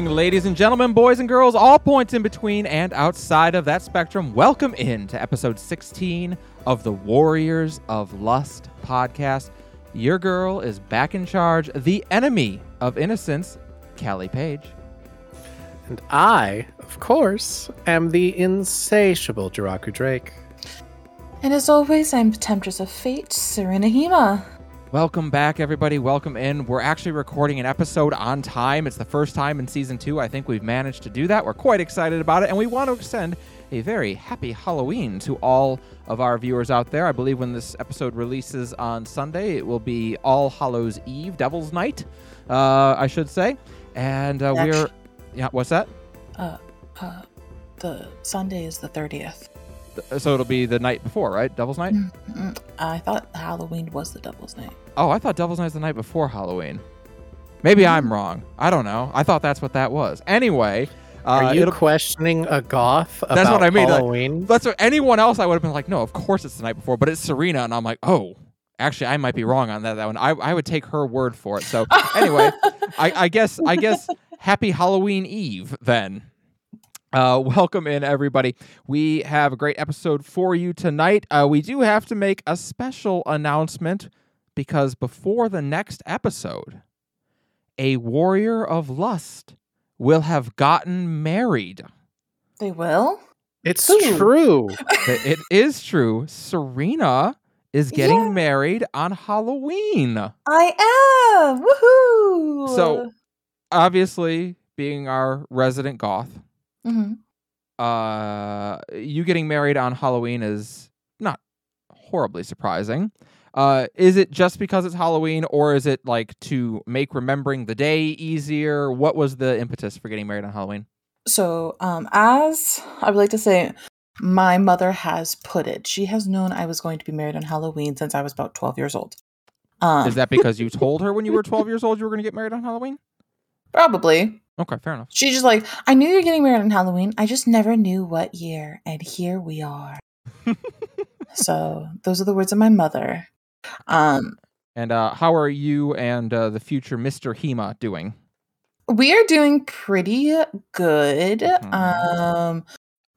evening, ladies and gentlemen, boys and girls, all points in between and outside of that spectrum. Welcome in to episode 16 of the Warriors of Lust podcast. Your girl is back in charge, the enemy of innocence, Callie Page. And I, of course, am the insatiable Jiraku Drake. And as always, I'm the Temptress of Fate, Serena Hema. Welcome back, everybody. Welcome in. We're actually recording an episode on time. It's the first time in season two. I think we've managed to do that. We're quite excited about it, and we want to extend a very happy Halloween to all of our viewers out there. I believe when this episode releases on Sunday, it will be All Hallows Eve, Devil's Night, uh, I should say. And uh, we're. Yeah, what's that? Uh, uh, the Sunday is the 30th. So it'll be the night before, right? Devil's Night? Mm-mm. I thought Halloween was the Devil's Night. Oh, I thought Devil's Night's the night before Halloween. Maybe I'm mm. wrong. I don't know. I thought that's what that was. Anyway, uh, Are you questioning a goth about That's what I mean, like- Halloween? that's what anyone else I would have been like, no, of course it's the night before, but it's Serena, and I'm like, oh, actually, I might be wrong on that. That one, I, I would take her word for it. So anyway, I, I guess I guess happy Halloween Eve then. Uh, welcome in everybody. We have a great episode for you tonight. Uh, we do have to make a special announcement because before the next episode, a warrior of lust will have gotten married. They will? it's Ooh. true. that it is true. Serena is getting Yeah. married on Halloween. I am! Woohoo! So- Obviously, being our resident goth, Mhm. uh, you getting married on Halloween is not horribly surprising. Uh, is it just because it's Halloween, or is it like to make remembering the day easier? What was the impetus for getting married on Halloween? So, um, as I would like to say, my mother has put it, she has known I was going to be married on Halloween since I was about 12 years old. Um, Is that because you told her when you were 12 years old you were going to get married on Halloween? probably? Okay, fair enough. She's just like, I knew you're getting married on Halloween. I just never knew what year. And here we are. so those are the words of my mother. Um, And uh, how are you and uh, the future Mr. Hema doing? we are doing pretty good. Mhm. Um,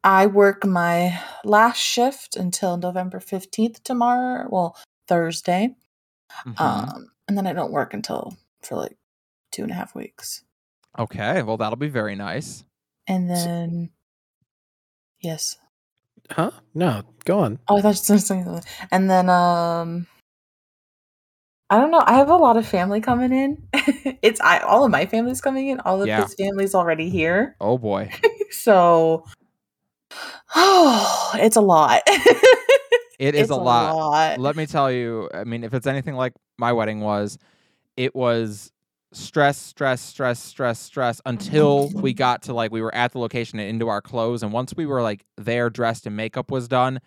I work my last shift until November 15th tomorrow. Well, Thursday. Mhm. Um, and then I don't work until for like two and a half weeks. Okay, well, that'll be very nice. And then, yes. Huh? No, go on. Oh, I thought you were saying something. And then, um, I don't know. I have a lot of family coming in. it's I all of my family's coming in. All of Yeah. his family's already here. Oh boy. So, oh, it's a lot. It is It's a lot. lot. Let me tell you, I mean, if it's anything like my wedding was, it was stress, stress, stress, stress, stress until we got to like we were at the location and into our clothes. And once we were like there, dressed and makeup was done,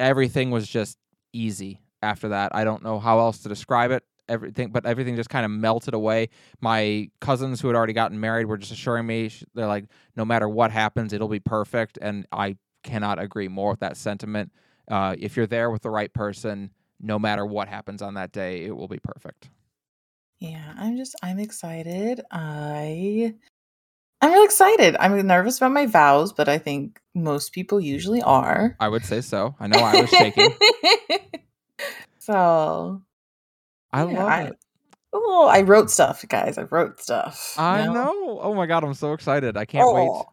everything was just easy after that. I don't know how else to describe it. Everything, but everything just kind of melted away. My cousins who had already gotten married were just assuring me, they're like, no matter what happens, it'll be perfect. And I cannot agree more with that sentiment. Uh, if you're there with the right person, no matter what happens on that day, it will be perfect. Yeah, I'm just I'm excited. I I'm really excited. I'm nervous about my vows, but I think most people usually are. I would say so. I know I was shaking. so I yeah, love I, it. Oh, I wrote stuff, guys. I wrote stuff. I know. Oh my god, I'm so excited. I can't wait. Oh.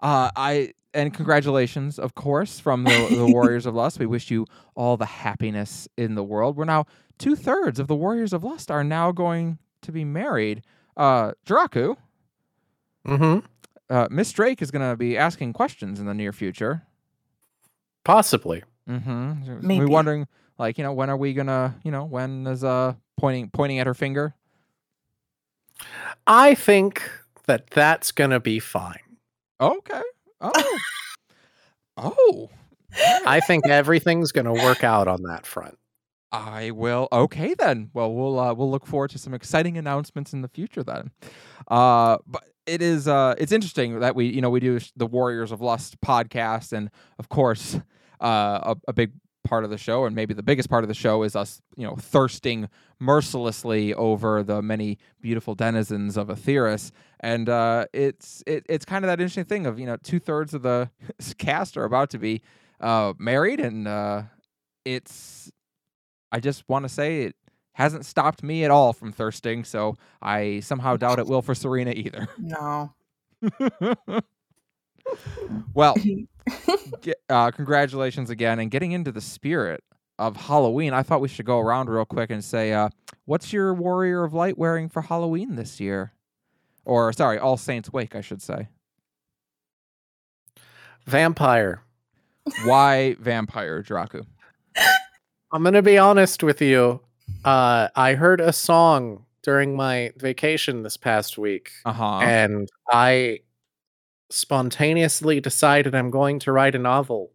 Uh, I and congratulations, of course, from the, the Warriors of Lust. We wish you all the happiness in the world. We're now two thirds of the Warriors of Lust are now going to be married. Uh, Jiraku, Mm-hmm. uh, Miss Drake is going to be asking questions in the near future. Possibly. Mm-hmm. We're wondering, like, you know, when are we gonna, you know, when is uh pointing pointing at her finger? I think that that's gonna be fine. Okay. Oh. oh. I think everything's gonna work out on that front. I will. Okay, then. Well, we'll uh, we'll look forward to some exciting announcements in the future then. Uh, but it is uh, it's interesting that we you know we do the Warriors of Lust podcast, and of course, uh, a, a big part of the show, and maybe the biggest part of the show is us, you know, thirsting mercilessly over the many beautiful denizens of Aetheris. And uh, it's it, it's kind of that interesting thing of you know two thirds of the cast are about to be uh, married, and it's I just want to say it hasn't stopped me at all from thirsting. So I somehow doubt it will for Serena either. No. well, get, uh, congratulations again, and getting into the spirit of Halloween. I thought we should go around real quick and say, uh, what's your Warrior of Light wearing for Halloween this year? Or sorry, All Saints Wake, I should say. Vampire. Why vampire, Draku? I'm gonna be honest with you. Uh, I heard a song during my vacation this past week, Uh huh. and I spontaneously decided I'm going to write a novel.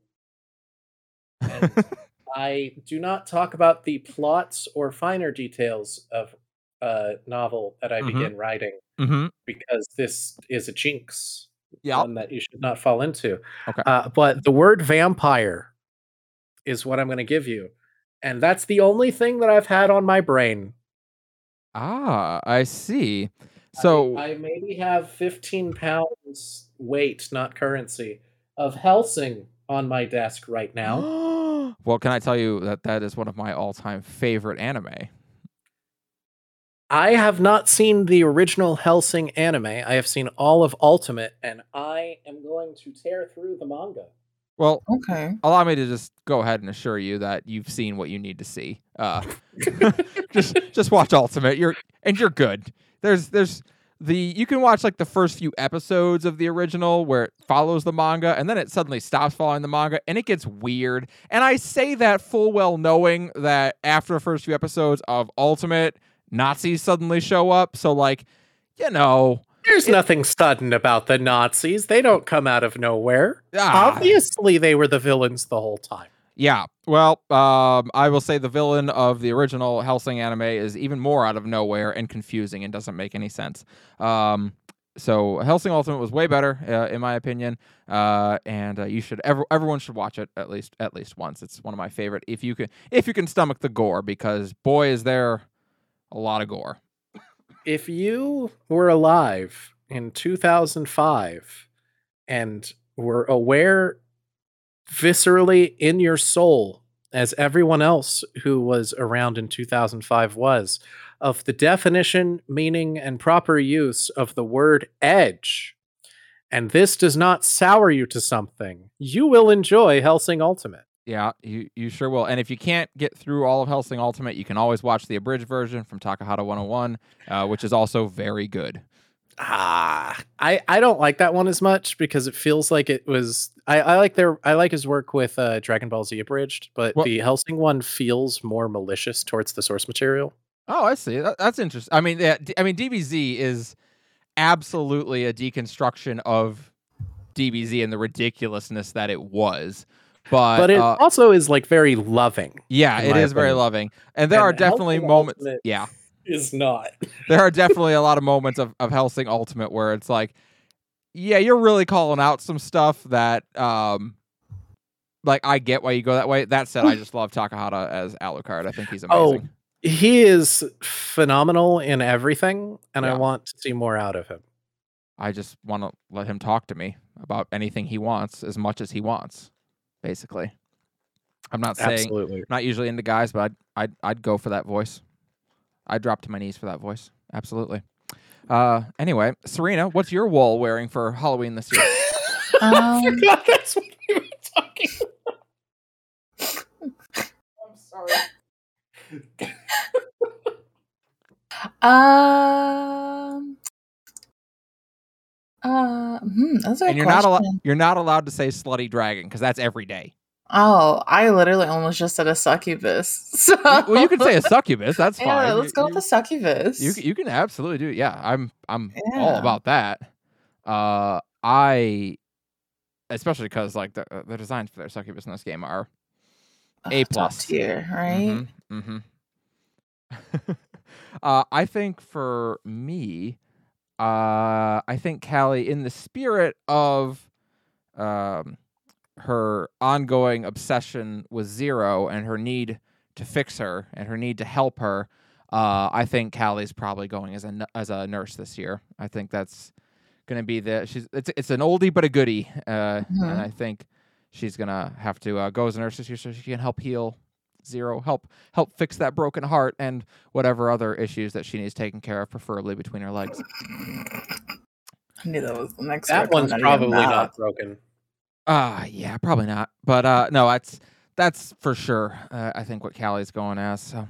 And I do not talk about the plots or finer details of a novel that I Mhm. begin writing mm-hmm. because this is a jinx, Yeah. one that you should not fall into. Okay. Uh, but the word vampire is what I'm going to give you. And that's the only thing that I've had on my brain. Ah, I see. So I, I maybe have 15 pounds weight, not currency, of Hellsing on my desk right now. well, can I tell you that that is one of my all-time favorite anime? I have not seen the original Hellsing anime. I have seen all of Ultimate, and I am going to tear through the manga. Well, Okay. allow me to just go ahead and assure you that you've seen what you need to see. Uh, just just watch Ultimate. You're and you're good. There's there's the you can watch like the first few episodes of the original where it follows the manga and then it suddenly stops following the manga and it gets weird. And I say that full well knowing that after the first few episodes of Ultimate, Nazis suddenly show up. So like, you know, There's nothing sudden about the Nazis. They don't come out of nowhere. ah, Obviously, they were the villains the whole time. Yeah. Well, um, I will say the villain of the original Hellsing anime is even more out of nowhere and confusing and doesn't make any sense. Um, so Hellsing Ultimate was way better, uh, in my opinion, uh, and uh, you should ever everyone should watch it at least at least once. It's one of my favorite. If you can if you can stomach the gore, because boy is there a lot of gore. If you were alive in 2005 and were aware viscerally in your soul, as everyone else who was around in 2005 was, of the definition, meaning, and proper use of the word edge, and this does not sour you to something, you will enjoy Hellsing Ultimate. Yeah, you, you sure will. And if you can't get through all of Hellsing Ultimate, you can always watch the abridged version from Takahata 101, uh, which is also very good. Ah, I I don't like that one as much because it feels like it was. I, I like their I like his work with uh, Dragon Ball Z abridged, but Well- the Hellsing one feels more malicious towards the source material. Oh, I see. That, that's interesting. I mean, yeah, I mean, DBZ is absolutely a deconstruction of DBZ and the ridiculousness that it was. But, But it uh, also is like very loving. yeah, it is is very loving, and there And are definitely Hellsing moments. Ultimate- Yeah, Is not. there are definitely a lot of moments of of Hellsing Ultimate where it's like, yeah, you're really calling out some stuff that, um, like I get why you go that way. That said, I just love Takahata as Alucard. I think he's amazing. Oh, amazing. He is phenomenal in everything, and I want to see more out of him. I just want to let him talk to me about anything he wants as much as he wants, basically. I'm not saying Absolutely. not usually into guys, but I'd I'd I'd go for that voice. I'd drop to my knees for that voice. Absolutely. Uh, anyway, Serena, what's your wall wearing for Halloween this year? I Um, forgot that's what we were talking about. I'm sorry. um. Uh, hmm, that's a and you're not allowed you're not allowed to say slutty dragon because that's every day. Oh, I literally almost just said a succubus. So. well, you can say a succubus. That's fine. Yeah, You- let's go with a succubus. You you can absolutely do it. Yeah, I'm I'm all about that. Uh, I especially because like the uh, the designs for their succubus in this game are Ugh, A plus. tier, right? Mm-hmm. uh, I think for me, uh, I think Callie, in the spirit of um, her ongoing obsession with Zero and her need to fix her and her need to help her, uh, I think Callie's probably going as a as a nurse this year. I think that's going to be the she's it's it's an oldie but a goodie, uh, Mhm. and I think she's gonna have to uh, go as a nurse this year so she can help heal Zero, help help fix that broken heart and whatever other issues that she needs taken care of, preferably between her legs. I knew that was the next. That one's probably Nah. not broken. Ah, yeah, probably not. But uh, no, that's that's for sure. Uh, I think what Callie's going as. So,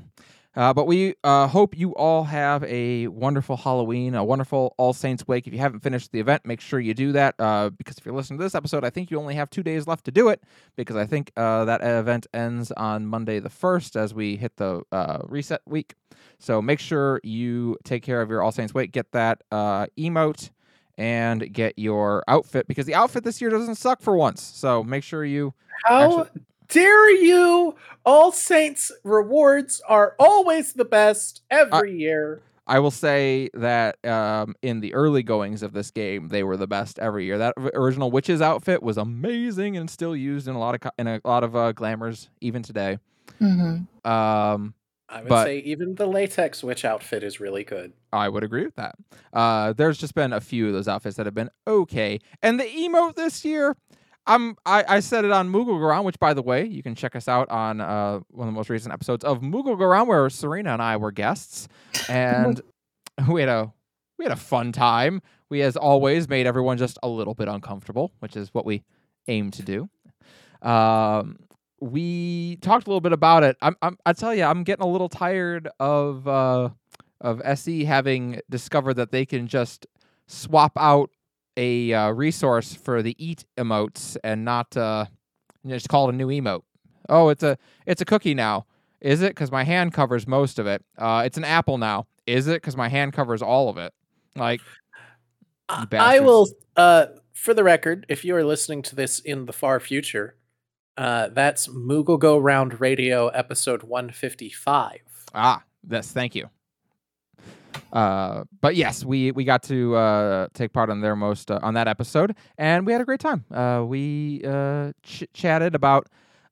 uh, but we uh, hope you all have a wonderful Halloween, a wonderful All Saints Wake. If you haven't finished the event, make sure you do that. Uh, because if you're listening to this episode, I think you only have two days left to do it. Because I think uh, that event ends on Monday the first, as we hit the uh, reset week. So make sure you take care of your All Saints Wake. Get that uh, emote and get your outfit because the outfit this year doesn't suck for once. So make sure you How Actually- dare you? All Saints rewards are always the best every year. I will say that um, in the early goings of this game, they were the best every year. That original witch's outfit was amazing and still used in a lot of co- in a lot of uh, glamours even today. Mhm. Um, I would but- say even the latex witch outfit is really good. I would agree with that. Uh, there's just been a few of those outfits that have been okay, and the emote this year. I'm, I, I said it on Moogle Around, which, by the way, you can check us out on uh, one of the most recent episodes of Moogle Around, where Serena and I were guests, and we had a we had a fun time. We, as always, made everyone just a little bit uncomfortable, which is what we aim to do. Um, we talked a little bit about it. I'm, I'm I tell you, I'm getting a little tired of uh, of SE having discovered that they can just swap out a uh, resource for the eat emotes and not uh, you know, just call it a new emote. Oh, it's a it's a cookie now. Is it? Because my hand covers most of it. Uh, it's an apple now. Is it? Because my hand covers all of it. Like, I- will, uh, for the record, if you are listening to this in the far future, uh, that's Moogle Go Round Radio episode 155. ah, yes, thank you. Uh, but yes, we we got to uh, take part on their most uh, on that episode, and we had a great time. Uh, we uh, ch- chatted about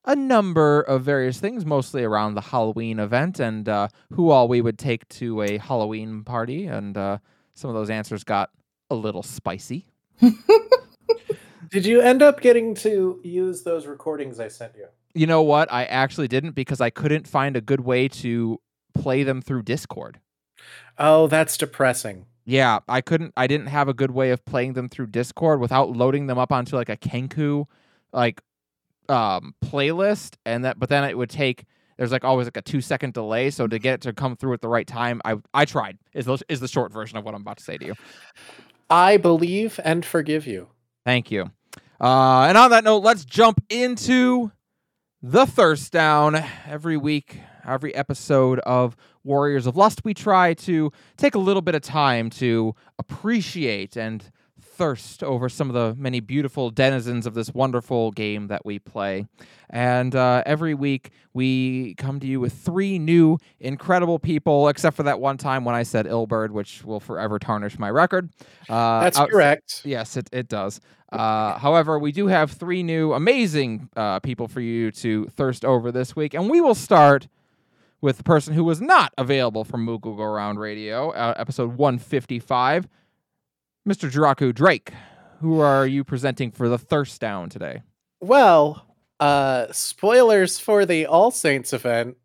a number of various things, mostly around the Halloween event and uh, who all we would take to a Halloween party, and uh, some of those answers got a little spicy. Did you end up getting to use those recordings I sent you? You know what? I actually didn't because I couldn't find a good way to play them through Discord. Oh, that's depressing. Yeah, I couldn't. I didn't have a good way of playing them through Discord without loading them up onto like a Kenku, like um playlist, and that. But then it would take. There's like always like a two second delay, so to get it to come through at the right time, I I tried. Is the is the short version of what I'm about to say to you. I believe and forgive you. Thank you. Uh, and on that note, let's jump into the thirst down. Every week, every episode of Warriors of Lust, we try to take a little bit of time to appreciate and thirst over some of the many beautiful denizens of this wonderful game that we play. And uh, every week, we come to you with three new incredible people, except for that one time when I said Ilberd, which will forever tarnish my record. Uh, That's outs- correct. Yes, it, it does. Uh, however, we do have three new amazing uh, people for you to thirst over this week, and we will start with the person who was not available for Moogle Go Around Radio, uh, episode 155, Mr. Jiraku Drake. Who are you presenting for the thirst down today? Well, uh spoilers for the All Saints event.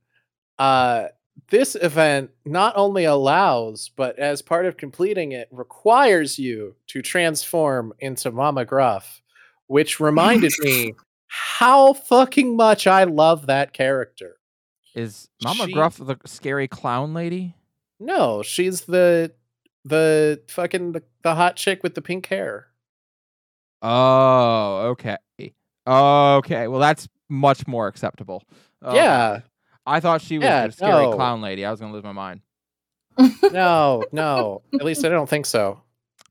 Uh this event not only allows, but as part of completing it, requires you to transform into Mama Gruff, which reminded me how fucking much I love that character. Is Mama She- Gruff the scary clown lady? No, she's the the fucking the, the hot chick with the pink hair. Oh, okay. Okay. Well, that's much more acceptable. Okay. Yeah. I thought she was Yeah, the scary no. clown lady. I was going to lose my mind. No, no. At least I don't think so.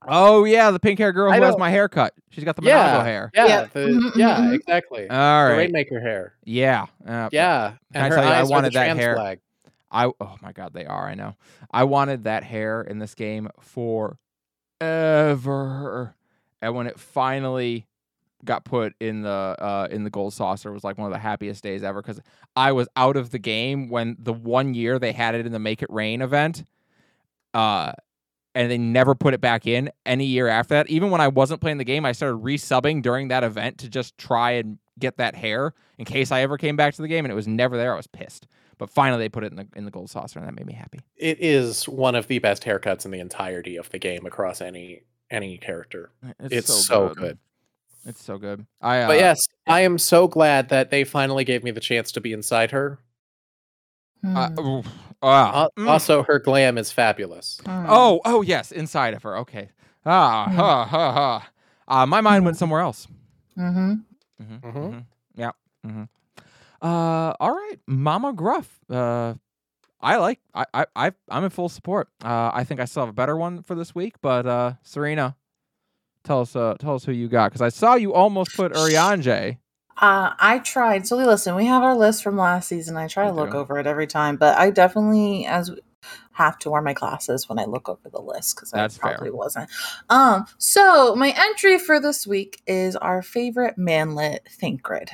Oh yeah, the pink hair girl I who has don't- my haircut. She's got the Monaco Yeah. hair. Yeah, Yeah. the, Mhm, yeah, mhm. exactly. All the right. Rainmaker hair. Yeah. Uh, Yeah, Can I and her tell you, I eyes are the wanted that hair. flag. I oh my god, they are. I know. I wanted that hair in this game for ever, and when it finally got put in the uh, in the gold saucer was like one of the happiest days ever because I was out of the game when the one year they had it in the Make It Rain event, uh, and they never put it back in any year after that. Even when I wasn't playing the game, I started resubbing during that event to just try and get that hair in case I ever came back to the game, and it was never there. I was pissed, but finally they put it in the in the gold saucer, and that made me happy. It is one of the best haircuts in the entirety of the game across any any character. It's, so, good. It's so good. I uh, But yes, I am so glad that they finally gave me the chance to be inside her. uh, Hmm. oof, ah, Al- mm. Also, her glam is fabulous. Hmm. Oh, oh yes, inside of her. Okay. Ah, Mm. ha, ha, ha. Uh, my mind went somewhere else. Mm-hmm. hmm Mhm. Yeah. Mm-hmm. Uh, all right, Mama Gruff. Uh, I like. I, I, I, I'm in full support. Uh, I think I still have a better one for this week, but uh, Serena, tell us, uh, tell us who you got because I saw you almost put Urianger. Uh, I tried. So we listen, we have our list from last season. I try to look over it every time, but I definitely as have to wear my glasses when I look over the list because I That's fair. probably wasn't. Um, so my entry for this week is our favorite manlet Thancred.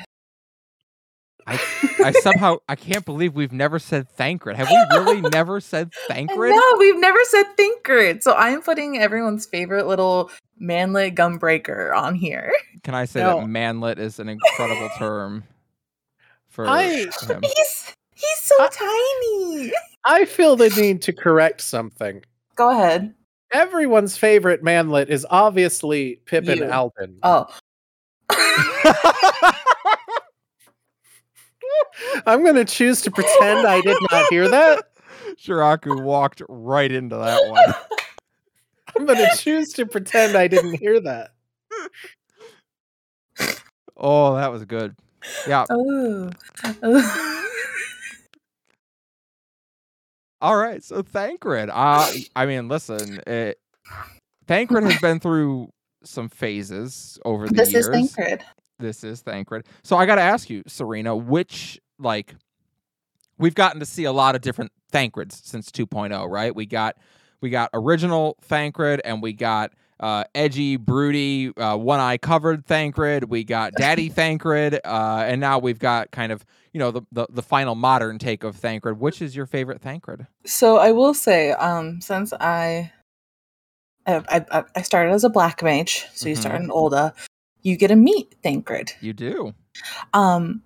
I somehow I can't believe we've never said Thancred. Have we really never said Thancred? No, we've never said Thancred. So I'm putting everyone's favorite little manlet gunbreaker on here. Can I say No. that manlet is an incredible term for I- him? He's he's so I- tiny. I feel the need to correct something. Go ahead. Everyone's favorite manlet is obviously Pippin You. Alden. Oh. I'm going to choose to pretend I did not hear that. Shiraku walked right into that one. I'm going to choose to pretend I didn't hear that. Oh, that was good. Yeah. oh. Oh. All right. So Thancred. Uh, I mean, listen, it, Thancred has been through some phases over the this years. This is Thancred. This is Thancred. So I got to ask you, Serena, which like we've gotten to see a lot of different Thancreds since 2.0, right? We got we got original Thancred and we got uh, edgy, broody, uh, one eye covered Thancred. We got Daddy Thancred, uh, and now we've got kind of you know the, the the final modern take of Thancred. Which is your favorite Thancred? So I will say, um, since I, I, I, I started as a black mage, so you start Mhm. in Ul'dah, you get to meet Thancred. You do. Um,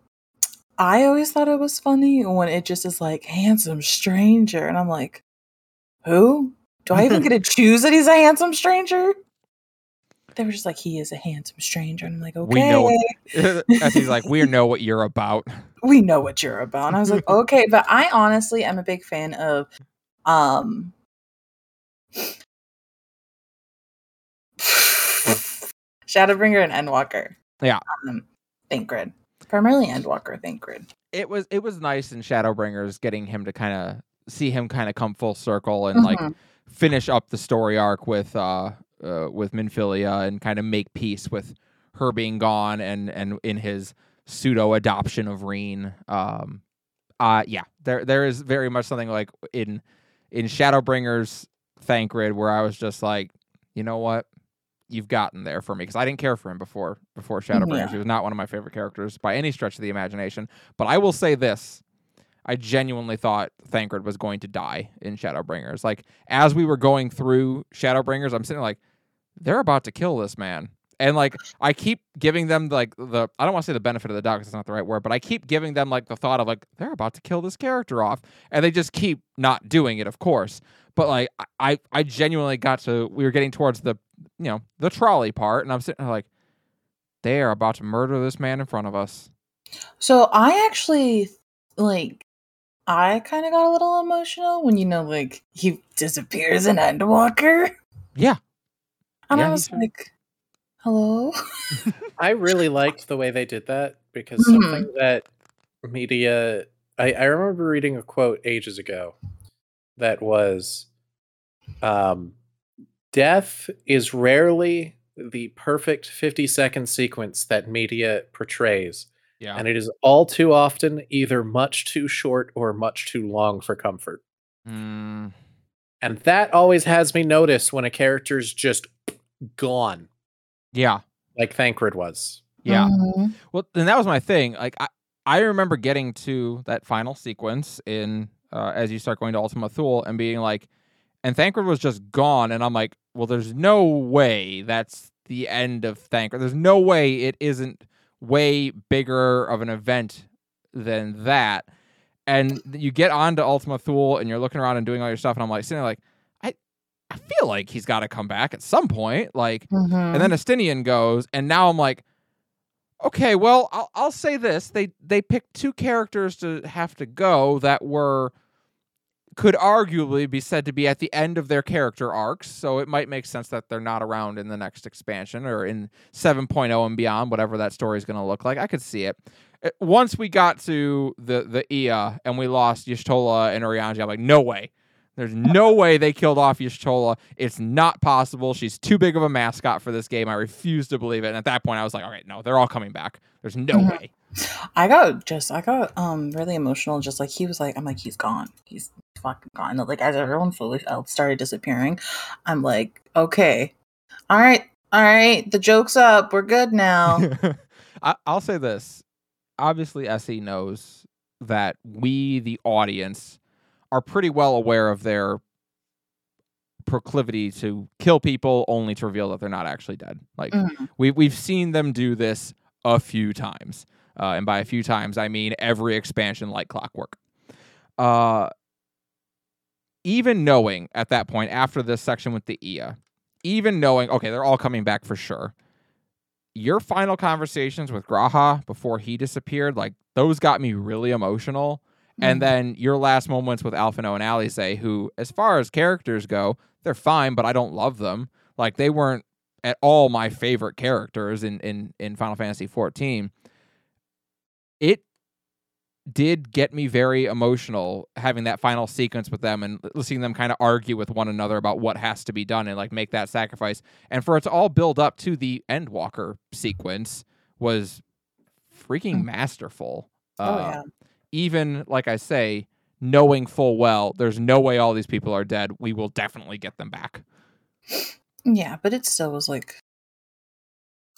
I always thought it was funny when it just is like handsome stranger, and I'm like, who? Do I even get to choose that he's a handsome stranger? They were just like, he is a handsome stranger, and I'm like, okay, We know As he's like, we know what you're about. we know what you're about. And I was like, okay, but I honestly am a big fan of um Shadowbringer and Endwalker. Yeah. Um Thancred. Primarily Endwalker, Thancred. It was it was nice in Shadowbringers getting him to kind of see him kind of come full circle and like Mhm. Finish up the story arc with uh, uh with Minfilia and kind of make peace with her being gone and and in his pseudo adoption of Ryne. Um uh yeah, there there is very much something like in in Shadowbringers Thancred where I was just like, you know what? You've gotten there for me because I didn't care for him before before Shadowbringers. Yeah. He was not one of my favorite characters by any stretch of the imagination. But I will say this. I genuinely thought Thancred was going to die in Shadowbringers. Like as we were going through Shadowbringers, I'm sitting like, they're about to kill this man. And like I keep giving them like the I don't want to say the benefit of the doubt because it's not the right word, but I keep giving them like the thought of like they're about to kill this character off, and they just keep not doing it, of course. But like I- I genuinely got to we were getting towards the you know the trolley part, and I'm sitting like they are about to murder this man in front of us. So I actually like I kind of got a little emotional when you know like he disappears in Endwalker. Yeah. And Yeah, I was like, hello? I really liked the way they did that because Mhm. something that media. I, I remember reading a quote ages ago that was um, Death is rarely the perfect 50 second sequence that media portrays, Yeah. and it is all too often either much too short or much too long for comfort. Mm, And that always has me notice when a character's just gone, yeah. like Thancred was. Yeah. Mhm. Well, and that was my thing. Like I, I remember getting to that final sequence in uh, as you start going to Ultima Thule and being like, and Thancred was just gone, and I'm like, well, there's no way that's the end of Thancred. There's no way it isn't way bigger of an event than that. And you get onto Ultima Thule and you're looking around and doing all your stuff, and I'm like sitting there like, I, I feel like he's got to come back at some point, like. Mhm. And then Estinian goes, and now I'm like, okay, well, I'll, I'll say this: they they picked two characters to have to go that were could arguably be said to be at the end of their character arcs, so it might make sense that they're not around in the next expansion or in 7.0 and beyond, whatever that story is going to look like. I could see it. Uh, Once we got to the the Ea and we lost Y'shtola and Urianger, I'm like, no way. There's no way they killed off Y'shtola. It's not possible. She's too big of a mascot for this game. I refuse to believe it. And at that point, I was like, all right, no, they're all coming back. There's no Mhm. way. I got just I got um really emotional. Just like he was like, I'm like he's gone. He's fucking gone. Like as everyone fully started disappearing, I'm like, okay, all right, all right. The joke's up. We're good now. I, I'll say this. Obviously, SE knows that we, the audience, are pretty well aware of their proclivity to kill people only to reveal that they're not actually dead. Like Mhm. we we've seen them do this a few times, uh, and by a few times I mean every expansion like clockwork. Uh, even knowing at that point after this section with the Ea, even knowing okay they're all coming back for sure. Your final conversations with G'raha before he disappeared, like those got me really emotional. And Mhm. then your last moments with Alphinaud and Alisaie, who, as far as characters go, they're fine, but I don't love them. Like they weren't at all my favorite characters in in in Final Fantasy 14. Did get me very emotional having that final sequence with them and seeing them kind of argue with one another about what has to be done and like make that sacrifice. And for it to all build up to the Endwalker sequence was freaking Mm. masterful. oh Uh, yeah. even like I say, knowing full well there's no way all these people are dead, we will definitely get them back. Yeah, but it still was like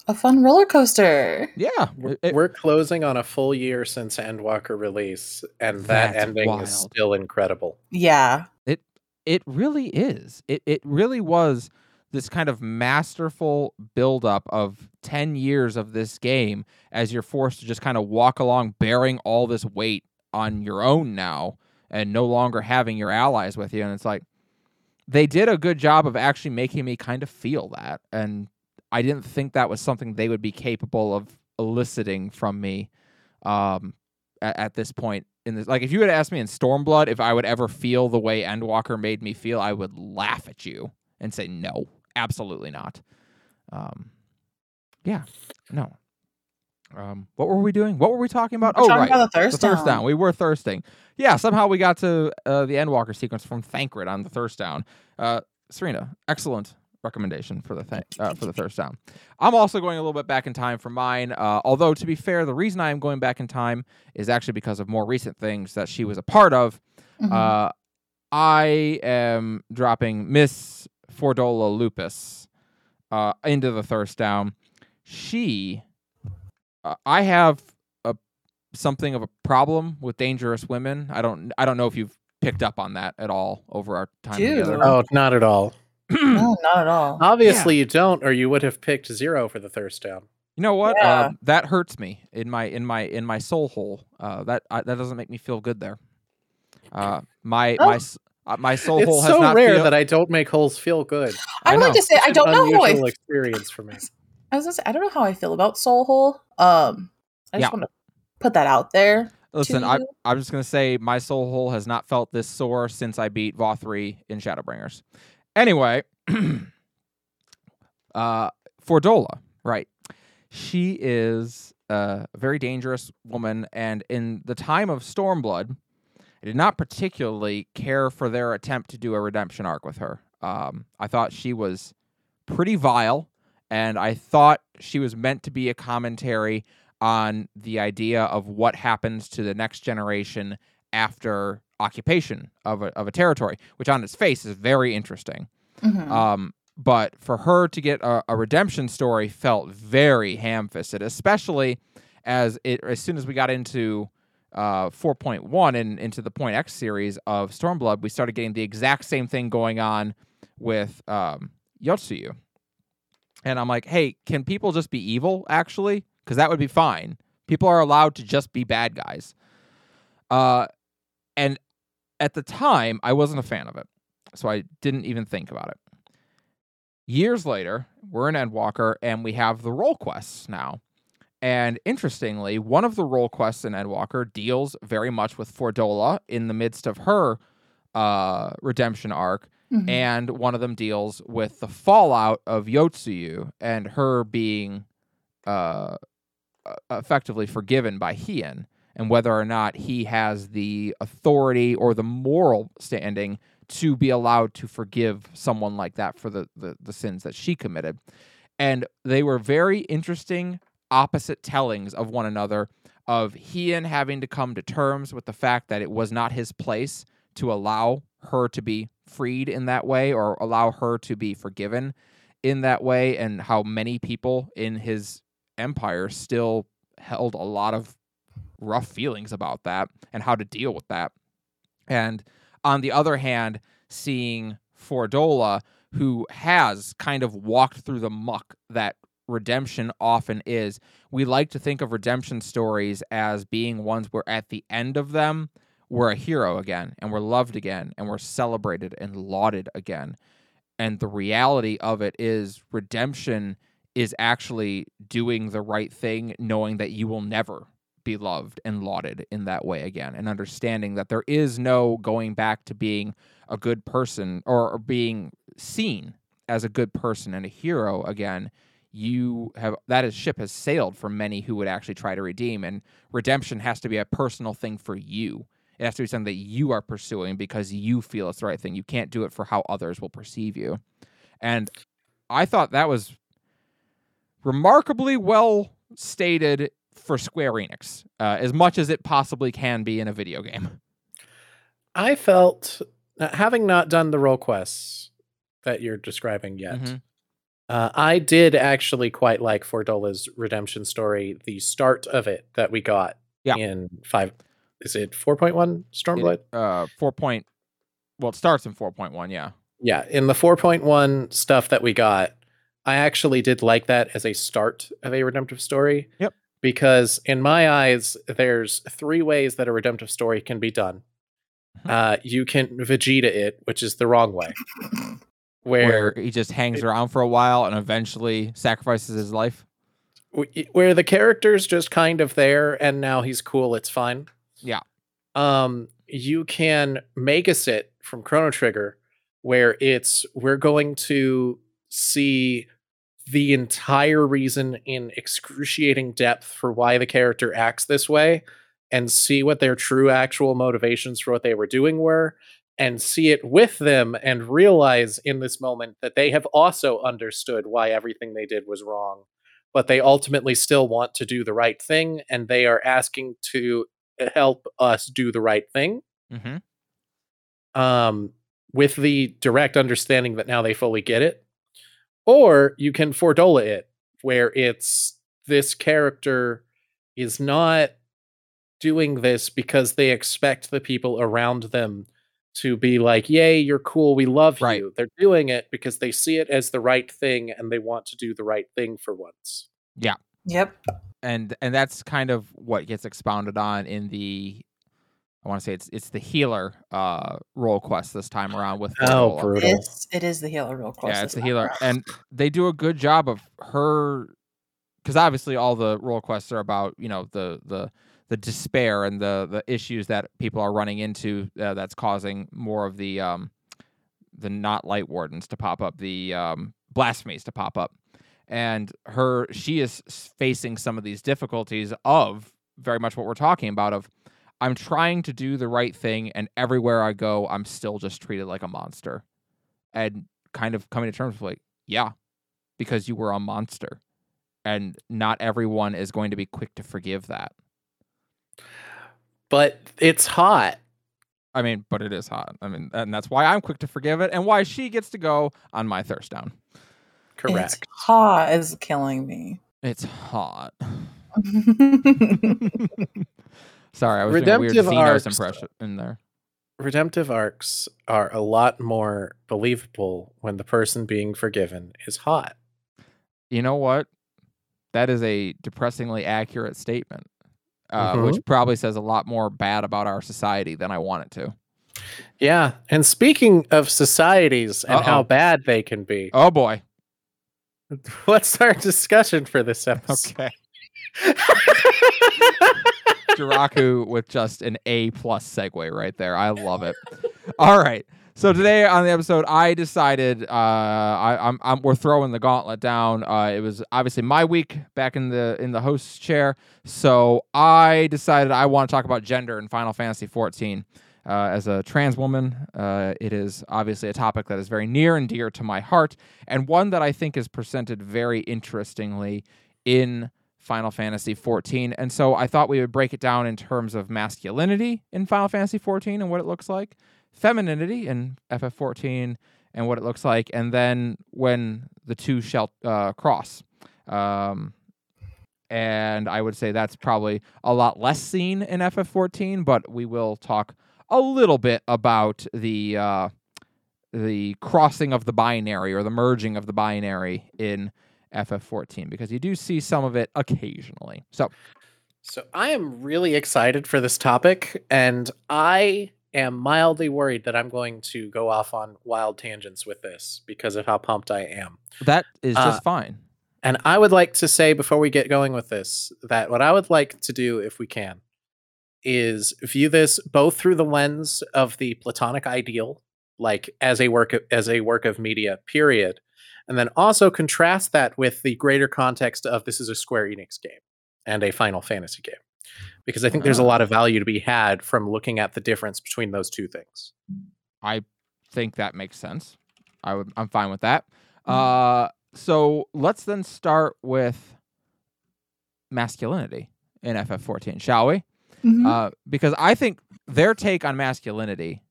a fun roller coaster. Yeah, We're, it- it- we're closing on a full year since Endwalker release, and that ending wild. is still incredible. Yeah. it it really is. It it really was this kind of masterful buildup of 10 years of this game as you're forced to just kind of walk along bearing all this weight on your own now and no longer having your allies with you and it's like they did a good job of actually making me kind of feel that and I didn't think that was something they would be capable of eliciting from me um at, at this point in this like if you had asked me in Stormblood if I would ever feel the way Endwalker made me feel, I would laugh at you and say no, absolutely not. Um yeah, no. Um what were we doing? What were we talking about? We're oh talking right. about the The thirst, thirst down. down. We were thirsting. Yeah, somehow we got to uh, the Endwalker sequence from Thancred on the thirst down. Uh Serena, excellent recommendation for the th- uh, for the thirst down. I'm also going a little bit back in time for mine. Uh, although to be fair, the reason I am going back in time is actually because of more recent things that she was a part of. Mhm. Uh, I am dropping Miss Fordola Lupis uh, into the thirst down. She, uh, I have a something of a problem with dangerous women. I don't, I don't know if you've picked up on that at all over our time Dude. together. Oh, not at all. No, not at all. Obviously, you don't, or you would have picked zero for the thirst down. You know what? Yeah. Uh, that hurts me in my in my in my soul hole. Uh, that I, that doesn't make me feel good there. Uh, my Oh. my uh, my soul hole It's has so not rare feel- that I don't make holes feel good. I I would like to say I don't an know how I, unusual experience for me. I was gonna say I don't know how I feel about Soul Hole. Um, I just Yeah. want to put that out there. Listen, I you. I'm just gonna say my soul hole has not felt this sore since I beat Vaw three in Shadowbringers. Anyway, uh, Fordola, right? She is a very dangerous woman, and in the time of Stormblood, I did not particularly care for their attempt to do a redemption arc with her. Um, I thought she was pretty vile, and I thought she was meant to be a commentary on the idea of what happens to the next generation after occupation of a, of a territory, which on its face is very interesting. Mhm. Um, but for her to get a, a redemption story felt very ham-fisted, especially as it as soon as we got into uh 4.1 and into the Point X series of Stormblood, we started getting the exact same thing going on with um Yotsuyu. And I'm like, hey, can people just be evil actually? Because that would be fine. People are allowed to just be bad guys. Uh, and at the time, I wasn't a fan of it, so I didn't even think about it. Years later, we're in Endwalker, and we have the role quests now. And interestingly, one of the role quests in Endwalker deals very much with Fordola in the midst of her uh, redemption arc, Mhm. and one of them deals with the fallout of Yotsuyu and her being uh, effectively forgiven by Hien, and whether or not he has the authority or the moral standing to be allowed to forgive someone like that for the, the, the sins that she committed. And they were very interesting opposite tellings of one another of Hien having to come to terms with the fact that it was not his place to allow her to be freed in that way or allow her to be forgiven in that way and how many people in his empire still held a lot of rough feelings about that and how to deal with that. And on the other hand, seeing Fordola, who has kind of walked through the muck that redemption often is. We like to think of redemption stories as being ones where at the end of them, we're a hero again and we're loved again and we're celebrated and lauded again. And the reality of it is redemption is actually doing the right thing, knowing that you will never be loved and lauded in that way again, and understanding that there is no going back to being a good person or, being seen as a good person and a hero again. You have that is ship has sailed for many who would actually try to redeem, and redemption has to be a personal thing for you. It has to be something that you are pursuing because you feel it's the right thing. You can't do it for how others will perceive you. And I thought that was remarkably well stated for Square Enix, uh, as much as it possibly can be in a video game. I felt, uh, having not done the role quests that you're describing yet, Mhm. uh, I did actually quite like Fordola's redemption story, the start of it that we got Yeah. in five. Is it 4.1 Stormblood? Uh, four point. Well, it starts in four point one. Yeah. Yeah, in the 4.1 stuff that we got, I actually did like that as a start of a redemptive story. Yep. Because in my eyes, there's three ways that a redemptive story can be done. Mhm. Uh, you can Vegeta it, which is the wrong way. Where Where he just hangs around for a while and eventually sacrifices his life. where the character's just kind of there and now he's cool, it's fine. Yeah. Um, you can Magus it from Chrono Trigger, where it's we're going to see the entire reason in excruciating depth for why the character acts this way and see what their true actual motivations for what they were doing were and see it with them and realize in this moment that they have also understood why everything they did was wrong but they ultimately still want to do the right thing and they are asking to help us do the right thing Mm-hmm. um, with the direct understanding that now they fully get it. Or you can Fordola it, where it's this character is not doing this because they expect the people around them to be like, Yay, you're cool, we love Right. you. They're doing it because they see it as the right thing and they want to do the right thing for once. Yeah. Yep. and and that's kind of what gets expounded on in the I want to say it's it's the healer uh role quest this time around with Oh, Fordola. brutal. It's, it is the healer role quest. yeah it's the healer and they do a good job of her because obviously all the role quests are about you know the the the despair and the the issues that people are running into uh, that's causing more of the um the not light wardens to pop up the um blasphemies to pop up and her she is facing some of these difficulties of very much what we're talking about of i'm trying to do the right thing and everywhere i go i'm still just treated like a monster and kind of coming to terms with like yeah because you were a monster and not everyone is going to be quick to forgive that But it's hot. i mean but it is hot i mean and that's why i'm quick to forgive it and why she gets to go on my thirst down Correct. It's hot is killing me. It's hot. Sorry, I was doing a Redemptive weird Zenos arcs. impression in there. Redemptive arcs are a lot more believable when the person being forgiven is hot. You know what? That is a depressingly accurate statement, uh, Mhm. which probably says a lot more bad about our society than I want it to. Yeah. And speaking of societies and how Uh-oh. bad they can be, Oh boy. what's our discussion for this episode? Okay. Jiraku with just an A plus segue right there. I love it. All right. So today on the episode, I decided uh, I, I'm, I'm we're throwing the gauntlet down. Uh, it was obviously my week back in the in the host's chair, so I decided I want to talk about gender in Final Fantasy 14. Uh, as a trans woman, uh, it is obviously a topic that is very near and dear to my heart, and one that I think is presented very interestingly in Final Fantasy 14. And so I thought we would break it down in terms of masculinity in Final Fantasy 14 and what it looks like, femininity in FF14 and what it looks like, and then when the two shall uh, cross. Um, and I would say that's probably a lot less seen in FF14, but we will talk a little bit about the uh, the crossing of the binary or the merging of the binary in FF14 because you do see some of it occasionally. So, So I am really excited for this topic, and I am mildly worried that I'm going to go off on wild tangents with this because of how pumped I am. that is Uh, just fine. And I would like to say before we get going with this that what I would like to do, if we can, is view this both through the lens of the platonic ideal, like as a work of, as a work of media, period, and then also contrast that with the greater context of this is a Square Enix game and a Final Fantasy game, because I think there's a Ah. lot of value to be had from looking at the difference between those two things. I think that makes sense. I would I'm fine with that. Uh so let's then start with masculinity in FF14, shall we? Mhm. Uh, because I think their take on masculinity,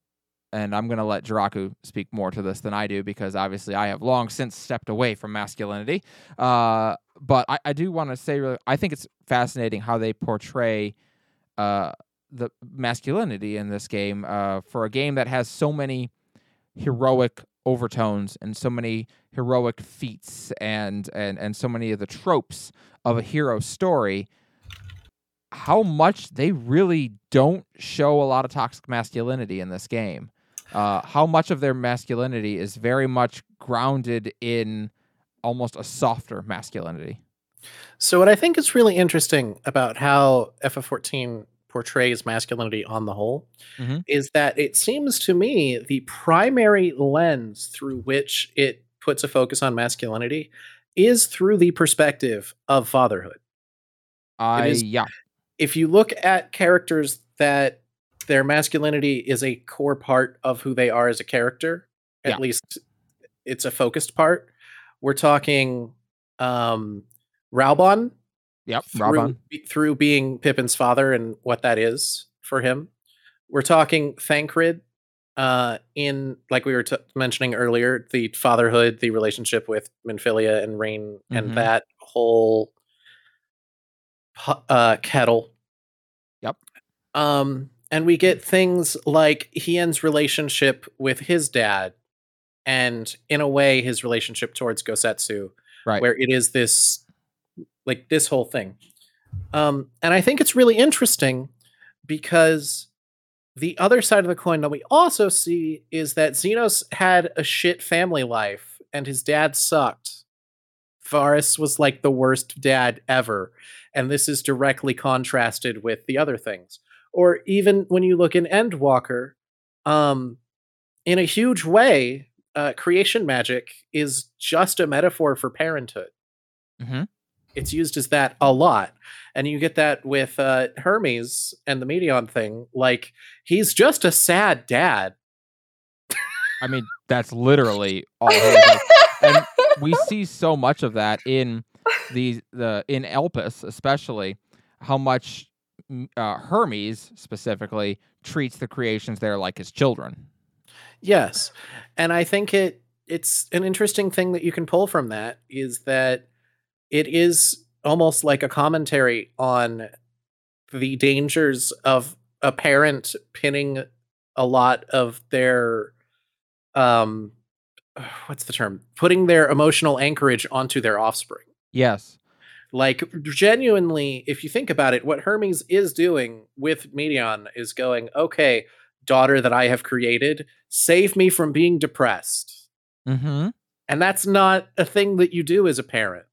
and I'm going to let Jiraku speak more to this than I do, because obviously I have long since stepped away from masculinity. Uh, but I, I do want to say, really, I think it's fascinating how they portray uh, the masculinity in this game uh, for a game that has so many heroic overtones and so many heroic feats and and and so many of the tropes of a hero story how much they really don't show a lot of toxic masculinity in this game. Uh, how much of their masculinity is very much grounded in almost a softer masculinity. So, what I think is really interesting about how FF14 portrays masculinity on the whole Mhm. is that it seems to me the primary lens through which it puts a focus on masculinity is through the perspective of fatherhood. I is- yeah, If you look at characters that their masculinity is a core part of who they are as a character, at Yeah. least it's a focused part. We're talking um Raubahn, yep, through, be- through being Pipin's father and what that is for him. We're talking Thancred uh, in, like we were t- mentioning earlier, the fatherhood, the relationship with Minfilia and Ryne, and Mhm. that whole uh, kettle. Yep. Um, and we get things like Hien's relationship with his dad, and in a way, his relationship towards Gosetsu, Right. where it is this like this whole thing. Um, and I think it's really interesting because the other side of the coin that we also see is that Zenos had a shit family life and his dad sucked. Varis was like the worst dad ever. And this is directly contrasted with the other things. Or even when you look in Endwalker, um, in a huge way, uh, creation magic is just a metaphor for parenthood Mhm. it's used as that a lot and you get that with uh hermes and the Meteion thing like he's just a sad dad I mean, that's literally all. it is. Like, and we see so much of that in the the in Elpis, especially how much uh, Hermes specifically treats the creations there like his children. yes and i think it it's an interesting thing that you can pull from that is that it is almost like a commentary on the dangers of a parent pinning a lot of their um what's the term putting their emotional anchorage onto their offspring Yes. Like genuinely if you think about it what hermes is doing with Meteion is going okay daughter that i have created save me from being depressed Mm-hmm. and that's not a thing that you do as a parent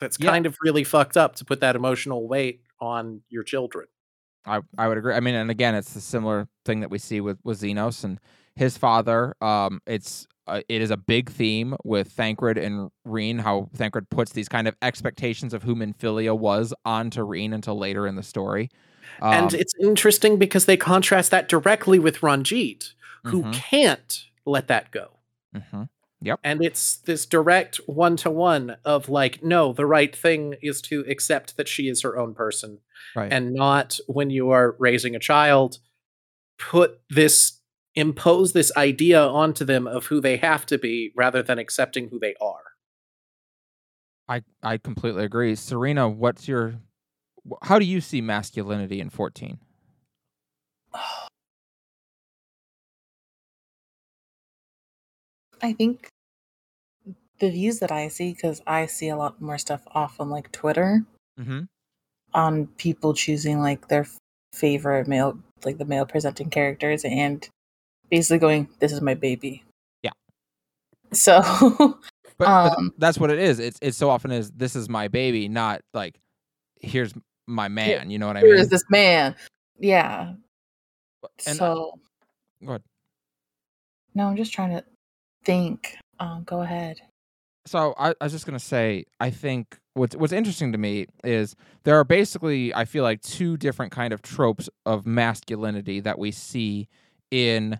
that's Yeah. kind of really fucked up to put that emotional weight on your children I, I would agree. I mean, and again, it's the similar thing that we see with, with Zenos and his father. Um, it's uh, it is a big theme with Thancred and Ryne. How Thancred puts these kind of expectations of who Minfilia was onto Ryne until later in the story. and Um, it's interesting because they contrast that directly with Ran'jit who Mhm. can't let that go mhm. and it's this direct one to one of like no the right thing is to accept that she is her own person Right. and not when you are raising a child put this impose this idea onto them of who they have to be rather than accepting who they are I I completely agree. Serena, what's your how do you see masculinity in 14? I think the views that I see, because I see a lot more stuff off on like Twitter Mm-hmm. on people choosing like their favorite male, like the male presenting characters, and basically going, "This is my baby." Yeah. So, But, but Um, that's what it is. It's it's so often is this is my baby, not like here's my man. You know what I here mean? Here is this man. Yeah. And I- so Go ahead. no, I'm just trying to think. Um, go ahead. So I, I was just gonna say, I think what's what's interesting to me is there are basically I feel like two different kind of tropes of masculinity that we see in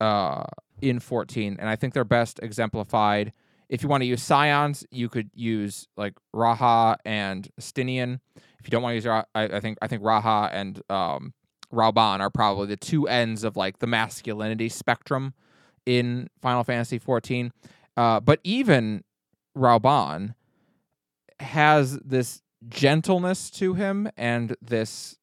uh in 14, and I think they're best exemplified. If you want to use scions, you could use like Raha and Estinien. If you don't want to use, I, I think I think Raha and um, Raubahn are probably the two ends of like the masculinity spectrum in Final Fantasy 14. Uh, but even Raubahn has this gentleness to him and this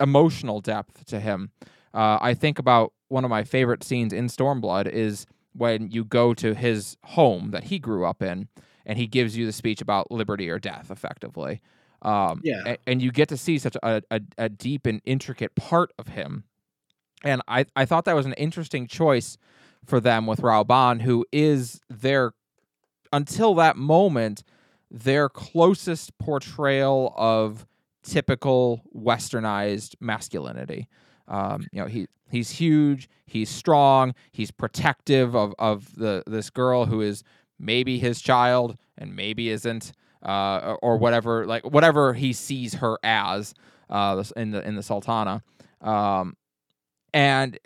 emotional depth to him. Uh, I think about one of my favorite scenes in Stormblood is when you go to his home that he grew up in, and he gives you the speech about liberty or death, effectively. Um, Yeah. a- and you get to see such a, a, a deep and intricate part of him. And I, I thought that was an interesting choice for them with Raubahn, who is their, until that moment, their closest portrayal of typical westernized masculinity. Um, you know, he he's huge, he's strong, he's protective of of the this girl who is maybe his child and maybe isn't, uh, or- whatever, like whatever he sees her as uh, in the in the Sultana. Um, and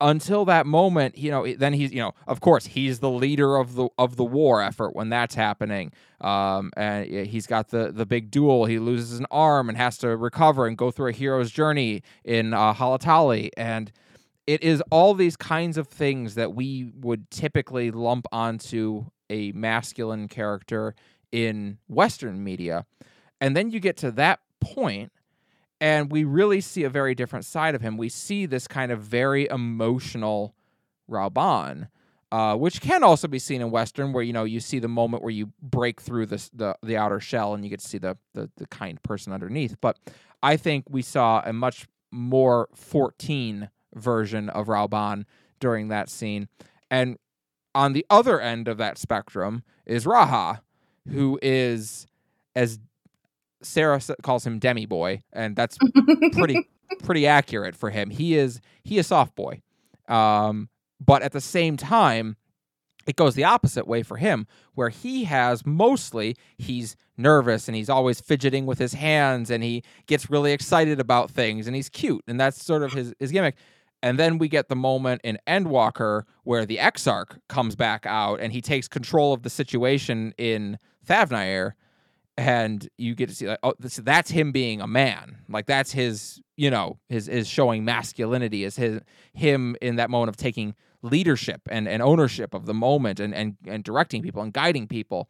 until that moment, you know, then he's, you know, of course, he's the leader of the of the war effort when that's happening. Um, and he's got the the big duel. He loses an arm and has to recover and go through a hero's journey in uh, Halatali. And it is all these kinds of things that we would typically lump onto a masculine character in Western media. And then you get to that point, and we really see a very different side of him. We see this kind of very emotional Raubahn, uh, which can also be seen in Western, where you know you see the moment where you break through the the outer shell and you get to see the, the the kind person underneath. But I think we saw a much more 14 version of Raubahn during that scene, and on the other end of that spectrum is Raha, who is as Sarah calls him demi boy, and that's pretty pretty accurate for him. He is he is soft boy, um, but at the same time, it goes the opposite way for him, where he has mostly he's nervous and he's always fidgeting with his hands and he gets really excited about things and he's cute and that's sort of his his gimmick. And then we get the moment in Endwalker where the Exarch comes back out and he takes control of the situation in Thavnair and you get to see like oh this, that's him being a man like that's his you know his is showing masculinity is his him in that moment of taking leadership and, and ownership of the moment and, and and directing people and guiding people.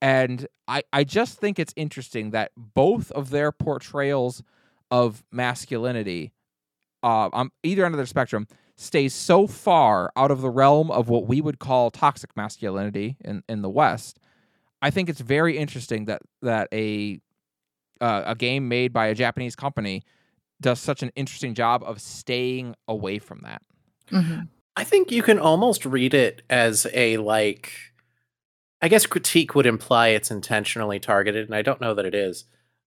And I, I just think it's interesting that both of their portrayals of masculinity, uh, on either end of the spectrum, stays so far out of the realm of what we would call toxic masculinity in, in the West. I think it's very interesting that that a uh, a game made by a Japanese company does such an interesting job of staying away from that. Mm-hmm. I think you can almost read it as a like I guess critique would imply it's intentionally targeted, and I don't know that it is.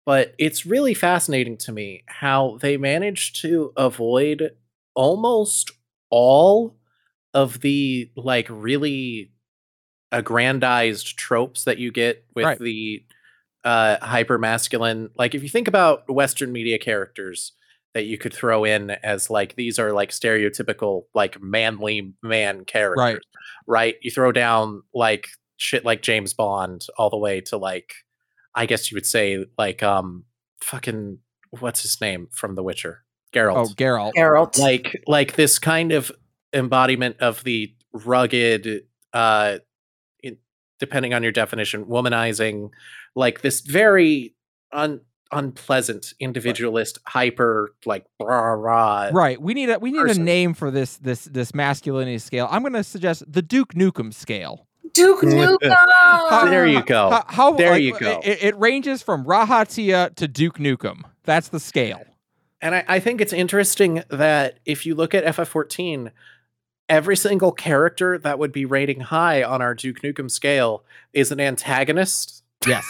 But it's really fascinating to me how they managed to avoid almost all of the like really aggrandized tropes that you get with Right. the uh hyper masculine like if you think about western media characters that you could throw in as like these are like stereotypical like manly man characters right you throw down like shit like james bond all the way to like i guess you would say like um fucking what's his name from the witcher Geralt Oh, Geralt. Geralt. like like this kind of embodiment of the rugged uh in, depending on your definition womanizing like this very un, unpleasant individualist hyper like rah rah Right. We need a we need a name for this this this masculinity scale. I'm going to suggest the Duke Nukem scale. Duke Nukem. how, there you go How, how- There like, you go. It, it ranges from Rahatia to Duke Nukem. That's the scale. And I, I think it's interesting that if you look at FF14, every single character that would be rating high on our Duke Nukem scale is an antagonist. Yes.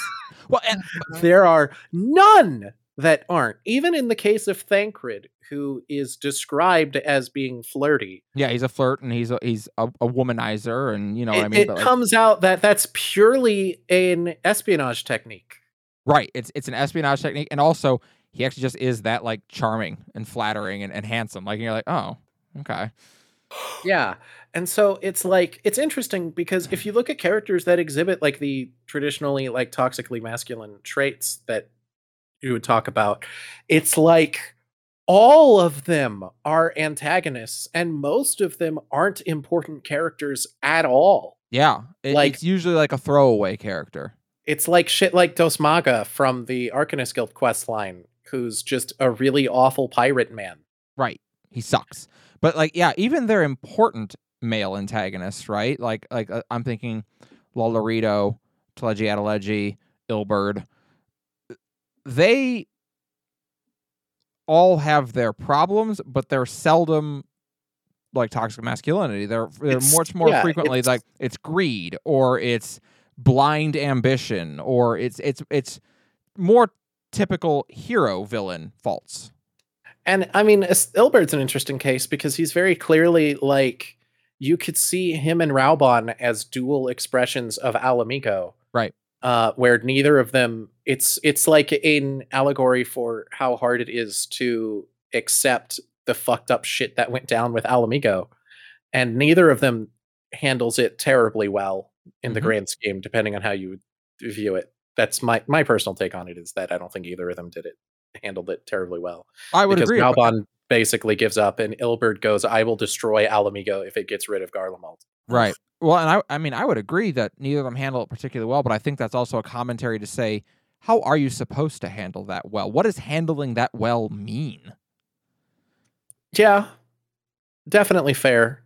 well, and uh-huh. There are none that aren't. Even in the case of Thancred, who is described as being flirty, yeah, he's a flirt and he's a, he's a, a womanizer and you know what it, I mean. it But, like, comes out that that's purely an espionage technique. right. It's it's an espionage technique, and also he actually just is that like charming and flattering and, and handsome. Like and you're like, oh, okay. Yeah. And so it's like it's interesting because if you look at characters that exhibit like the traditionally like toxically masculine traits that you would talk about, it's like all of them are antagonists and most of them aren't important characters at all. Yeah, it- Like- it's usually like a throwaway character. It's like shit like Dosmaga from the Arcanist Guild quest line, who's just a really awful pirate man. Right. He sucks. But like, yeah, even their important male antagonists, right? Like, like uh, I'm thinking Lolorito, Teledji Adeledji, Ilberd. They all have their problems, but they're seldom like toxic masculinity. They're they're It's- much more yeah, frequently it's- like it's greed or it's blind ambition or it's it's it's more typical hero villain faults. And I mean, Ilberd's an interesting case because he's very clearly like you could see him and Raubahn as dual expressions of Ala Mhigo. Right. Uh, where neither of them it's it's like an allegory for how hard it is to accept the fucked up shit that went down with Ala Mhigo. And neither of them handles it terribly well in the Mhm. grand scheme, depending on how you view it. That's my my personal take on it is that I don't think either of them did it handled it terribly well I would because agree. Galbon basically gives up, and Ilberd goes, "I will destroy Ala Mhigo if it gets rid of Garlemald." Right. Well, and I I mean I would agree that neither of them handle it particularly well, but I think that's also a commentary to say how are you supposed to handle that well? What does handling that well mean? Yeah, definitely fair.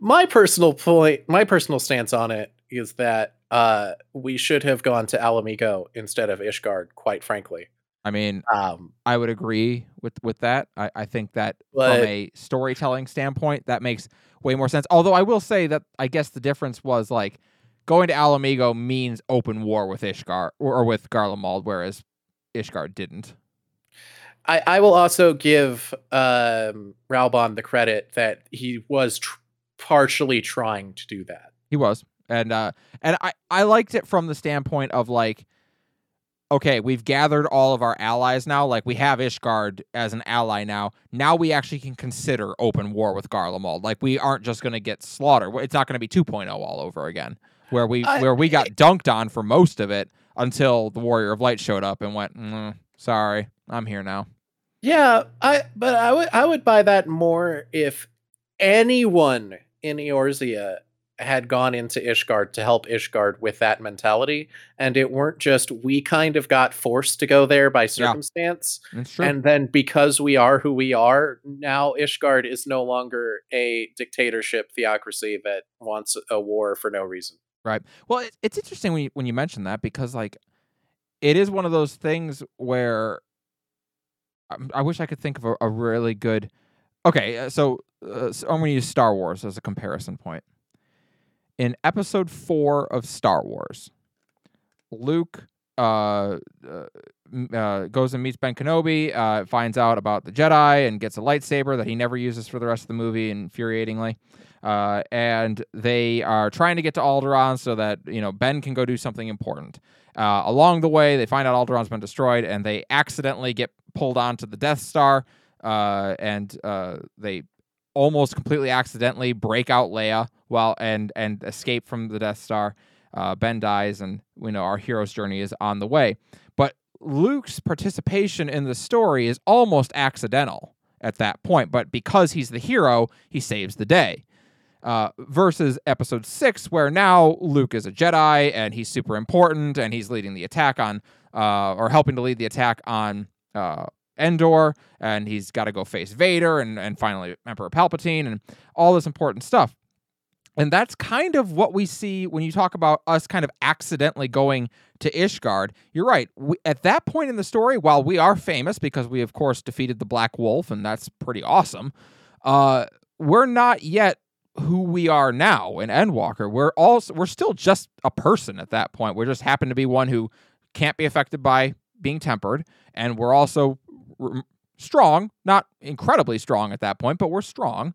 My personal point, my personal stance on it is that uh, we should have gone to Ala Mhigo instead of Ishgard. Quite frankly, I mean, um, I would agree with with that. I, I think that But- from a storytelling standpoint, that makes way more sense. Although I will say that I guess the difference was like going to Ala Mhigo means open war with Ishgar or, or with Garlemald, whereas Ishgard didn't. I, I will also give um, Raubahn the credit that he was tr- partially trying to do that. He was. And uh and I I liked it from the standpoint of like okay, we've gathered all of our allies now. Like we have Ishgard as an ally now. Now we actually can consider open war with Garlemald. Like we aren't just going to get slaughtered. It's not going to be 2.0 all over again. Where we I- where we got dunked on for most of it until the Warrior of Light showed up and went, mm, "Sorry, I'm here now." Yeah, I but I would I would buy that more if anyone in Eorzea had gone into Ishgard to help Ishgard with that mentality, and it weren't just we kind of got forced to go there by circumstance, true. and then because we are who we are, now Ishgard is no longer a dictatorship theocracy that wants a war for no reason. Right. Well, it, it's interesting when you, when you mention that because like it is one of those things where um, I wish I could think of a, a really good. Okay, uh, so, uh, so I'm going to use Star Wars as a comparison point. In Episode Four of Star Wars, Luke uh, uh, uh, goes and meets Ben Kenobi, uh, finds out about the Jedi, and gets a lightsaber that he never uses for the rest of the movie, infuriatingly uh, and they are trying to get to Alderaan so that you know Ben can go do something important. Uh, along the way, they find out Alderaan's been destroyed, and they accidentally get pulled onto the Death Star, and they almost completely accidentally break out Leia while and and escape from the Death Star. Uh, ben dies, and we know our hero's journey is on the way. But Luke's participation in the story is almost accidental at that point, but because he's the hero, he saves the day uh, versus episode six, where now Luke is a Jedi and he's super important and he's leading the attack on, uh, or helping to lead the attack on uh, Endor, and he's got to go face Vader and, and finally Emperor Palpatine and all this important stuff. And that's kind of what we see when you talk about us kind of accidentally going to Ishgard. You're right. We, at that point in the story, while we are famous because we, of course, defeated the Black Wolf, and that's pretty awesome, uh, we're not yet who we are now in Endwalker. We're also we're still just a person at that point. We just happen to be one who can't be affected by being tempered, and we're also strong, not incredibly strong at that point, but we're strong.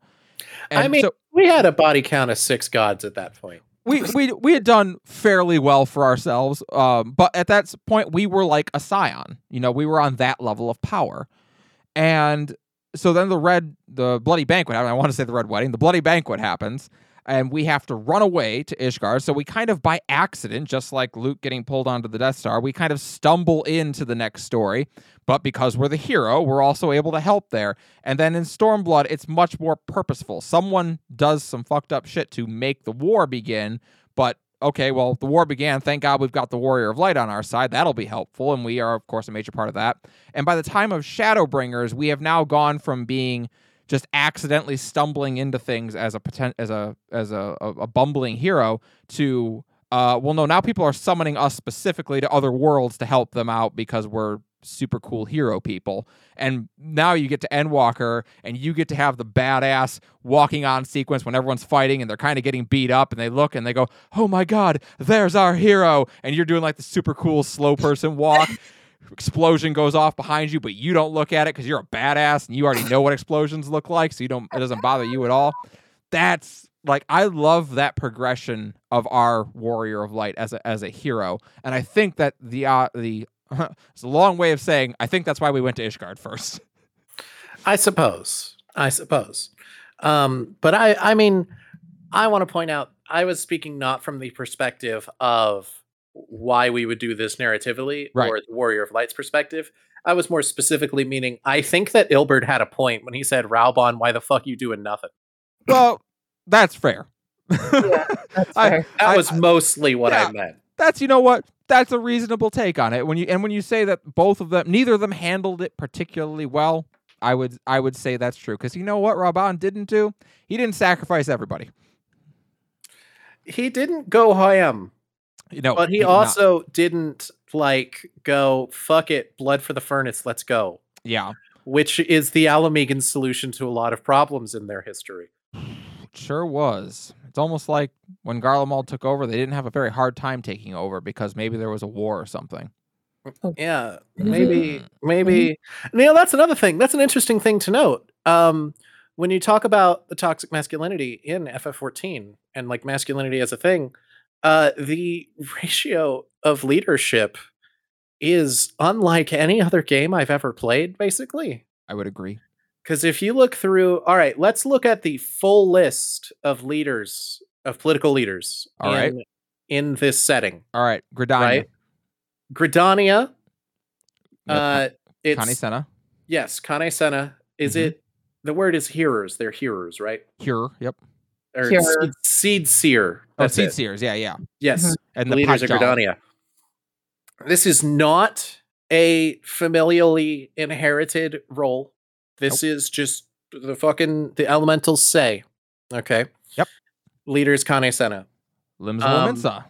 I mean, so we had a body count of six gods at that point. we we we had done fairly well for ourselves, um, but at that point we were like a scion. You know, we were on that level of power, and so then the red, the bloody banquet. I want to say the red wedding. The bloody banquet happens, and we have to run away to Ishgard. So we kind of by accident, just like Luke getting pulled onto the Death Star, we kind of stumble into the next story. But because we're the hero, we're also able to help there. And then in Stormblood, it's much more purposeful. Someone does some fucked up shit to make the war begin, but okay, well, the war began. Thank God we've got the Warrior of Light on our side. That'll be helpful. And we are, of course, a major part of that. And by the time of Shadowbringers, we have now gone from being just accidentally stumbling into things as a potent, as a as a, a, a bumbling hero to uh, well no now people are summoning us specifically to other worlds to help them out because we're super cool hero people. And now you get to Endwalker and you get to have the badass walking on sequence when everyone's fighting and they're kind of getting beat up and they look and they go oh my god there's our hero. And you're doing like the super cool slow person walk explosion goes off behind you, but you don't look at it because you're a badass and you already know what explosions look like, so you don't it doesn't bother you at all. That's like I love that progression of our warrior of light as a as a hero, and I think that the uh, the it's a long way of saying I think that's why we went to Ishgard first. I suppose. I suppose. Um, but I, I mean, I want to point out I was speaking not from the perspective of why we would do this narratively Right. or the Warrior of Light's perspective. I was more specifically meaning I think that Ilberd had a point when he said, Raubon, why the fuck you doing nothing? well, that's fair. Yeah, that's I- fair. That I- was mostly what yeah. I meant. that's you know what that's a reasonable take on it when you and when you say that both of them neither of them handled it particularly well i would i would say that's true because you know what Raubahn didn't do he didn't sacrifice everybody He didn't go ham, you know but he, did not. also didn't like go, fuck it, blood for the furnace, let's go. yeah Which is the Ala Mhigan solution to a lot of problems in their history. sure was it's almost like when garlemald took over they didn't have a very hard time taking over because maybe there was a war or something Yeah, Mhm. maybe, maybe. Neil, that's another thing. That's an interesting thing to note. Um, when you talk about the toxic masculinity in FF14 and like masculinity as a thing, uh, the ratio of leadership is unlike any other game I've ever played, basically. i would agree Because if you look through, all right, let's look at the full list of leaders, of political leaders All in, right. in this setting, all right gridania right? Gridania, Yep, uh, it's Kan-E-Senna. Yes, Kan-E-Senna. Is Mhm. it the word is hearers? They're hearers, right? Hearer. Yep. Or seed, seed seer. Oh, seed it. seers. Yeah, yeah. Yes, Mhm. And the the leaders of Padjal. Gridania. This is not a familially inherited role. This is just the fucking the elementals say. Okay. Yep. Leaders Kan-E-Senna. Limbs Um, Lominsa.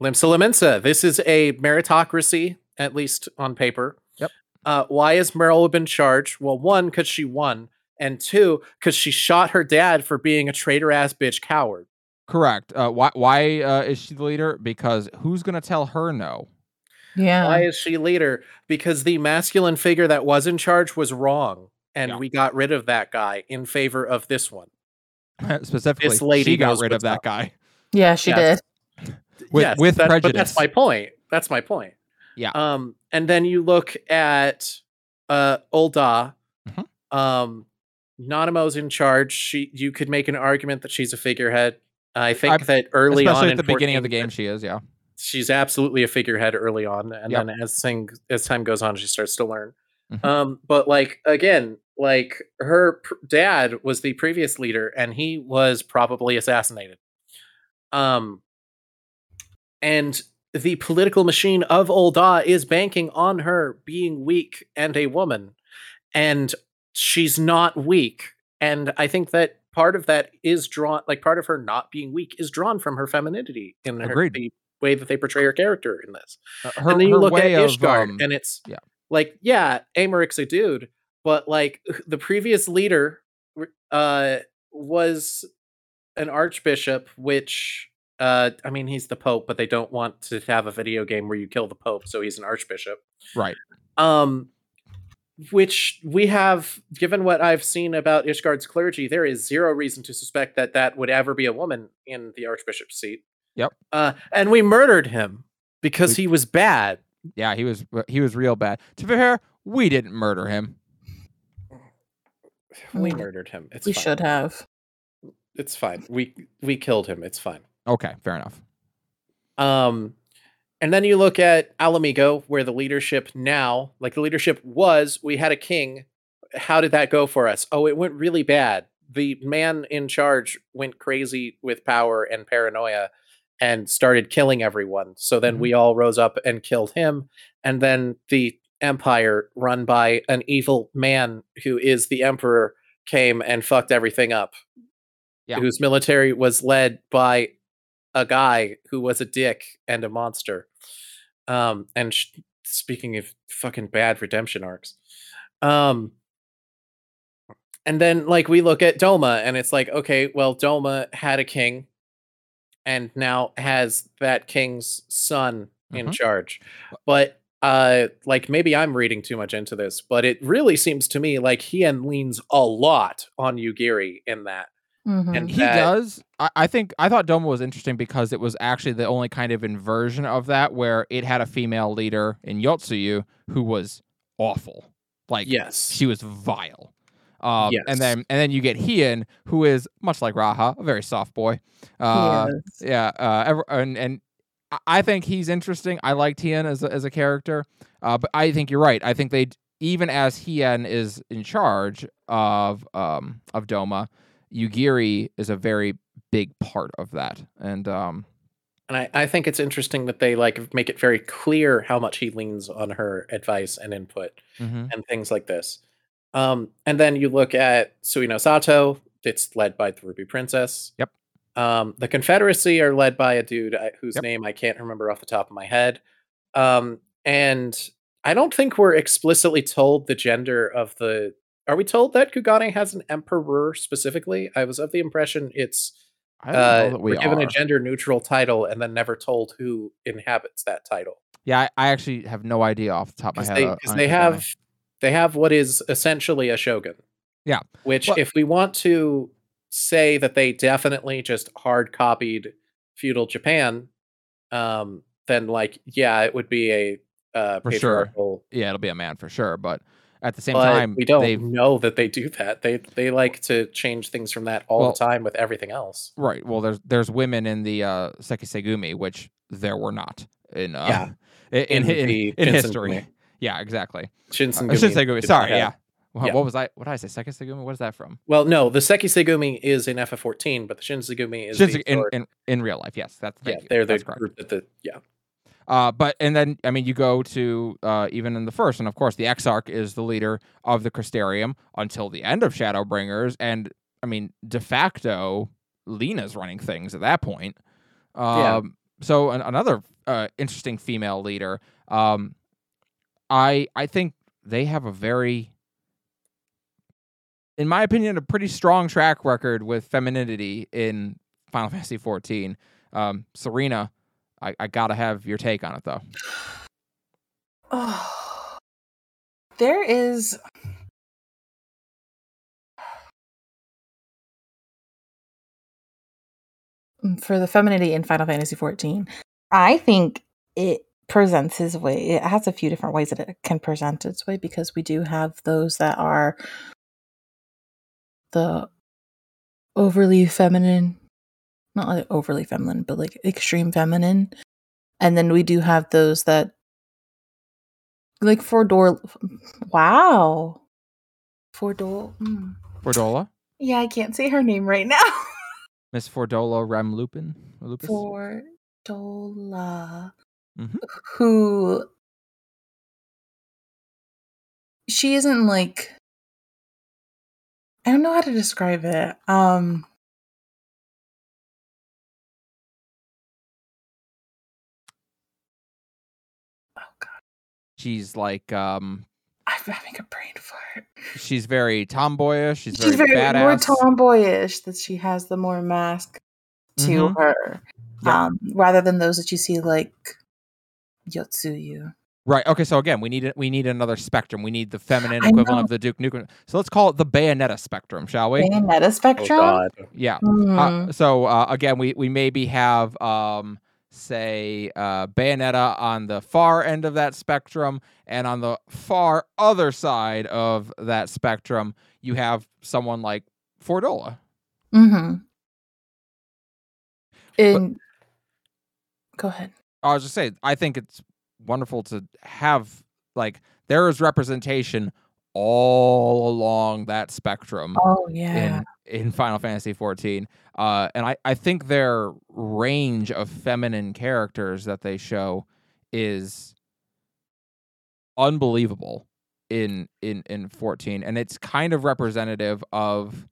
Limsa Lominsa. This is a meritocracy, at least on paper. Yep. Uh, why has Meryl been charged? Well, one, because she won, and two, because she shot her dad for being a traitor ass bitch coward. Correct. Uh, why why uh, is she the leader? Because who's gonna tell her no? Yeah. Why is she leader? Because the masculine figure that was in charge was wrong, and Yeah. we got rid of that guy in favor of this one. Specifically, lady she got rid of that up. guy yeah, she Yes. did. with Yes, with that- prejudice. But that's my point. That's my point. Yeah. Um, and then you look at uh Ul'dah. Mhm. Um, Nanamo's in charge. She, you could make an argument that she's a figurehead. I think I'm- that early on, at the beginning of the game, she is. Yeah. she's absolutely a figurehead early on, and Yep. then as thing as time goes on, she starts to learn. Mhm. Um, but like again, like her pr- dad was the previous leader, and he was probably assassinated. Um, and the political machine of Ul'dah is banking on her being weak and a woman, and she's not weak. And I think that part of that is drawn, like part of her not being weak, is drawn from her femininity in her, the way that they portray her character in this Uh, Her, and then you look at way of um, and it's yeah. like, yeah, Aymeric's a dude, but like the previous leader uh was an archbishop, which uh I mean he's the Pope, but they don't want to have a video game where you kill the Pope, so he's an archbishop. right. Um which we have given what I've seen about Ishgard's clergy, there is zero reason to suspect that that would ever be a woman in the archbishop's seat. Yep. Uh and we murdered him because We- he was bad. Yeah, he was he was real bad. To be fair, we didn't murder him. We Mm. murdered him. It's we fine. should have. It's fine. We we killed him. It's fine. Okay, fair enough. Um and then you look at Alamigo where the leadership now, like the leadership was, we had a king. How did that go for us? Oh, it went really bad. The man in charge went crazy with power and paranoia and started killing everyone. So then Mhm. we all rose up and killed him and then the empire run by an evil man who is the emperor came and fucked everything up. Yeah. Whose military was led by a guy who was a dick and a monster. Um, and sh- speaking of fucking bad redemption arcs, um, and then like we look at Doma, and it's like, okay, well, Doma had a king, and now has that king's son in Mhm. charge, but uh like maybe i'm reading too much into this but it really seems to me like Hien leans a lot on yugiri in that Mhm. And He that- does. I, I think I thought Doma was interesting because it was actually the only kind of inversion of that where it had a female leader in Yotsuyu who was awful. Like yes she was vile. Um, Yes. and then and then you get Hien, who is much like Raha, a very soft boy. Uh, Yes. yeah, uh, ever, and and I- I think he's interesting. I liked Hien as a, as a character, uh, but I think you're right. I think they even as Hien is in charge of um of Doma, Yugiri is a very big part of that, and um and I, I think it's interesting that they like make it very clear how much he leans on her advice and input mhm. and things like this um and then you look at Sui-no-Sato it's led by the ruby princess Yep. um the confederacy are led by a dude I, whose Yep. name i can't remember off the top of my head um and i don't think we're explicitly told the gender of the are we told that kugane has an emperor specifically i was of the impression it's I don't know uh, we we're given are. a gender neutral title and then never told who inhabits that title yeah, I, I actually have no idea off the top of my they, head. uh, 'cause on they have they have what is essentially a shogun Yeah. which Well- if we want to say that they definitely just hard copied feudal japan um then like yeah it would be a uh For sure. yeah, it'll be a man for sure, but at the same but time, we don't they've know that they do that they they like to change things from that all Well- the time with everything else Right. Well, there's there's women in the uh, Sekiseigumi, which there were not in uh, Yeah. in in, in, the in history. Yeah, exactly. Uh, Shinsengumi Shinsegumi. Sorry. have- Yeah. What, Yeah. what was I? What did I say? Sekiseigumi? What is that from? Well, no, the Sekiseigumi is in FF14, but the Shinzegumi is Shinse- the in, in in real life. Yes, that's yeah, they're the That's correct. group that the yeah. Uh, but and then I mean, you go to uh, even in the first, and of course, the Exarch is the leader of the Crystarium until the end of Shadowbringers, and I mean, de facto, Lyna's running things at that point. Um, Yeah. So an, another uh, interesting female leader. Um, I I think they have a very, in my opinion, a pretty strong track record with femininity in Final Fantasy XIV. Um, Serena, I, I gotta have your take on it though. Oh, there is. Mm, For the femininity in Final Fantasy XIV, I think it presents his way. It has a few different ways that it can present its way because we do have those that are the overly feminine, not like overly feminine, but like extreme feminine. And then we do have those that like Fordor. Wow. Fordor. Mm. Fordola, Yeah, I can't say her name right now. Miss Fordola Rem Lupin, or Lupis. Fordola. Mhm. Who. She isn't like. I don't know how to describe it. Um. She's like um, I'm having a brain fart. she's very tomboyish. She's, She's very, very more tomboyish. That she has the more mask to Mhm. her, Yeah. um, rather than those that you see like Yotsuyu. Right. Okay. So again, we need it. We need another spectrum. We need the feminine equivalent of the Duke Nukem. So let's call it the Bayonetta spectrum, shall we? Bayonetta Oh spectrum. god. Yeah. Hmm. Uh, so uh, again, we we maybe have um, say uh, Bayonetta on the far end of that spectrum, and on the far other side of that spectrum, you have someone like Fordola. Mm-hmm. And go ahead. I was just saying, I think it's wonderful to have like there is representation all along that spectrum Oh yeah. in in Final Fantasy 14. Uh, and I, I think their range of feminine characters that they show is unbelievable in in in 14 and it's kind of representative of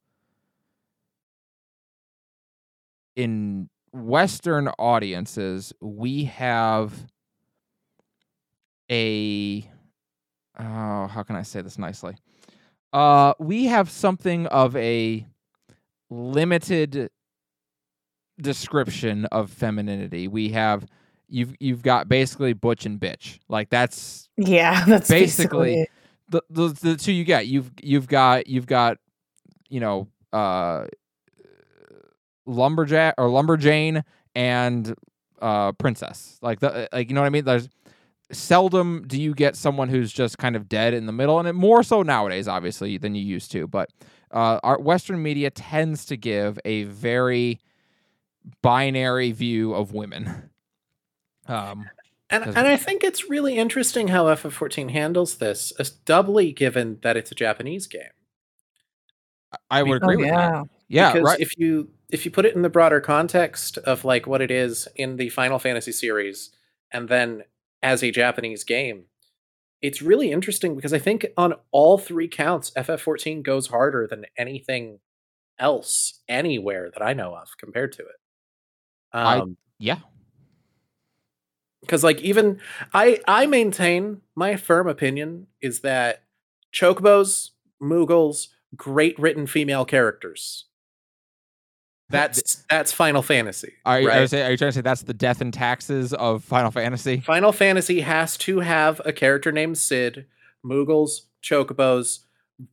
in western audiences we have a oh how can i say this nicely uh we have something of a limited description of femininity we have you've you've got basically butch and bitch like that's yeah, that's basically- basically, the, the the two you get. You've you've got you've got you know uh lumberjack or lumberjane and uh princess. Like the like you know what I mean? There's seldom do you get someone who's just kind of dead in the middle and it more so nowadays obviously than you used to, but uh our western media tends to give a very binary view of women. Um And, and I think it's really interesting how FF14 handles this, as doubly given that it's a Japanese game. I would agree Oh with that. yeah. Yeah, because right. if you if you put it in the broader context of like what it is in the Final Fantasy series, and then as a Japanese game, it's really interesting because I think on all three counts, FF14 goes harder than anything else anywhere that I know of compared to it. I- Um, yeah. because like even I I maintain my firm opinion is that chocobos, Moogles, great written female characters. That's that's Final Fantasy. Are you, are, you right? say, are you trying to say that's the death and taxes of Final Fantasy? Final Fantasy has to have a character named Sid, Moogles, chocobos,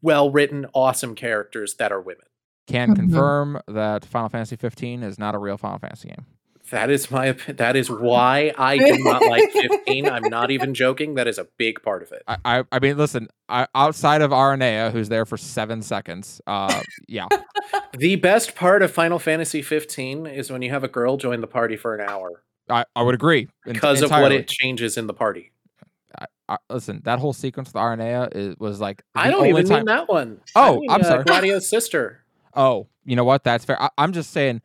well written, awesome characters that are women. Can Mhm. confirm that Final Fantasy 15 is not a real Final Fantasy game. That is my that is why I do not like 15. I'm not even joking. That is a big part of it. I, I, I mean, listen, I, outside of Aranea, who's there for seven seconds, uh, yeah, The best part of Final Fantasy 15 is when you have a girl join the party for an hour I, I would agree because of what it changes in the party. I, listen, that whole sequence with Aranea is, was like I don't even time. mean that one. Oh, I mean, I'm uh, sorry. Gladio's sister. Oh, you know what? That's fair. I, I'm just saying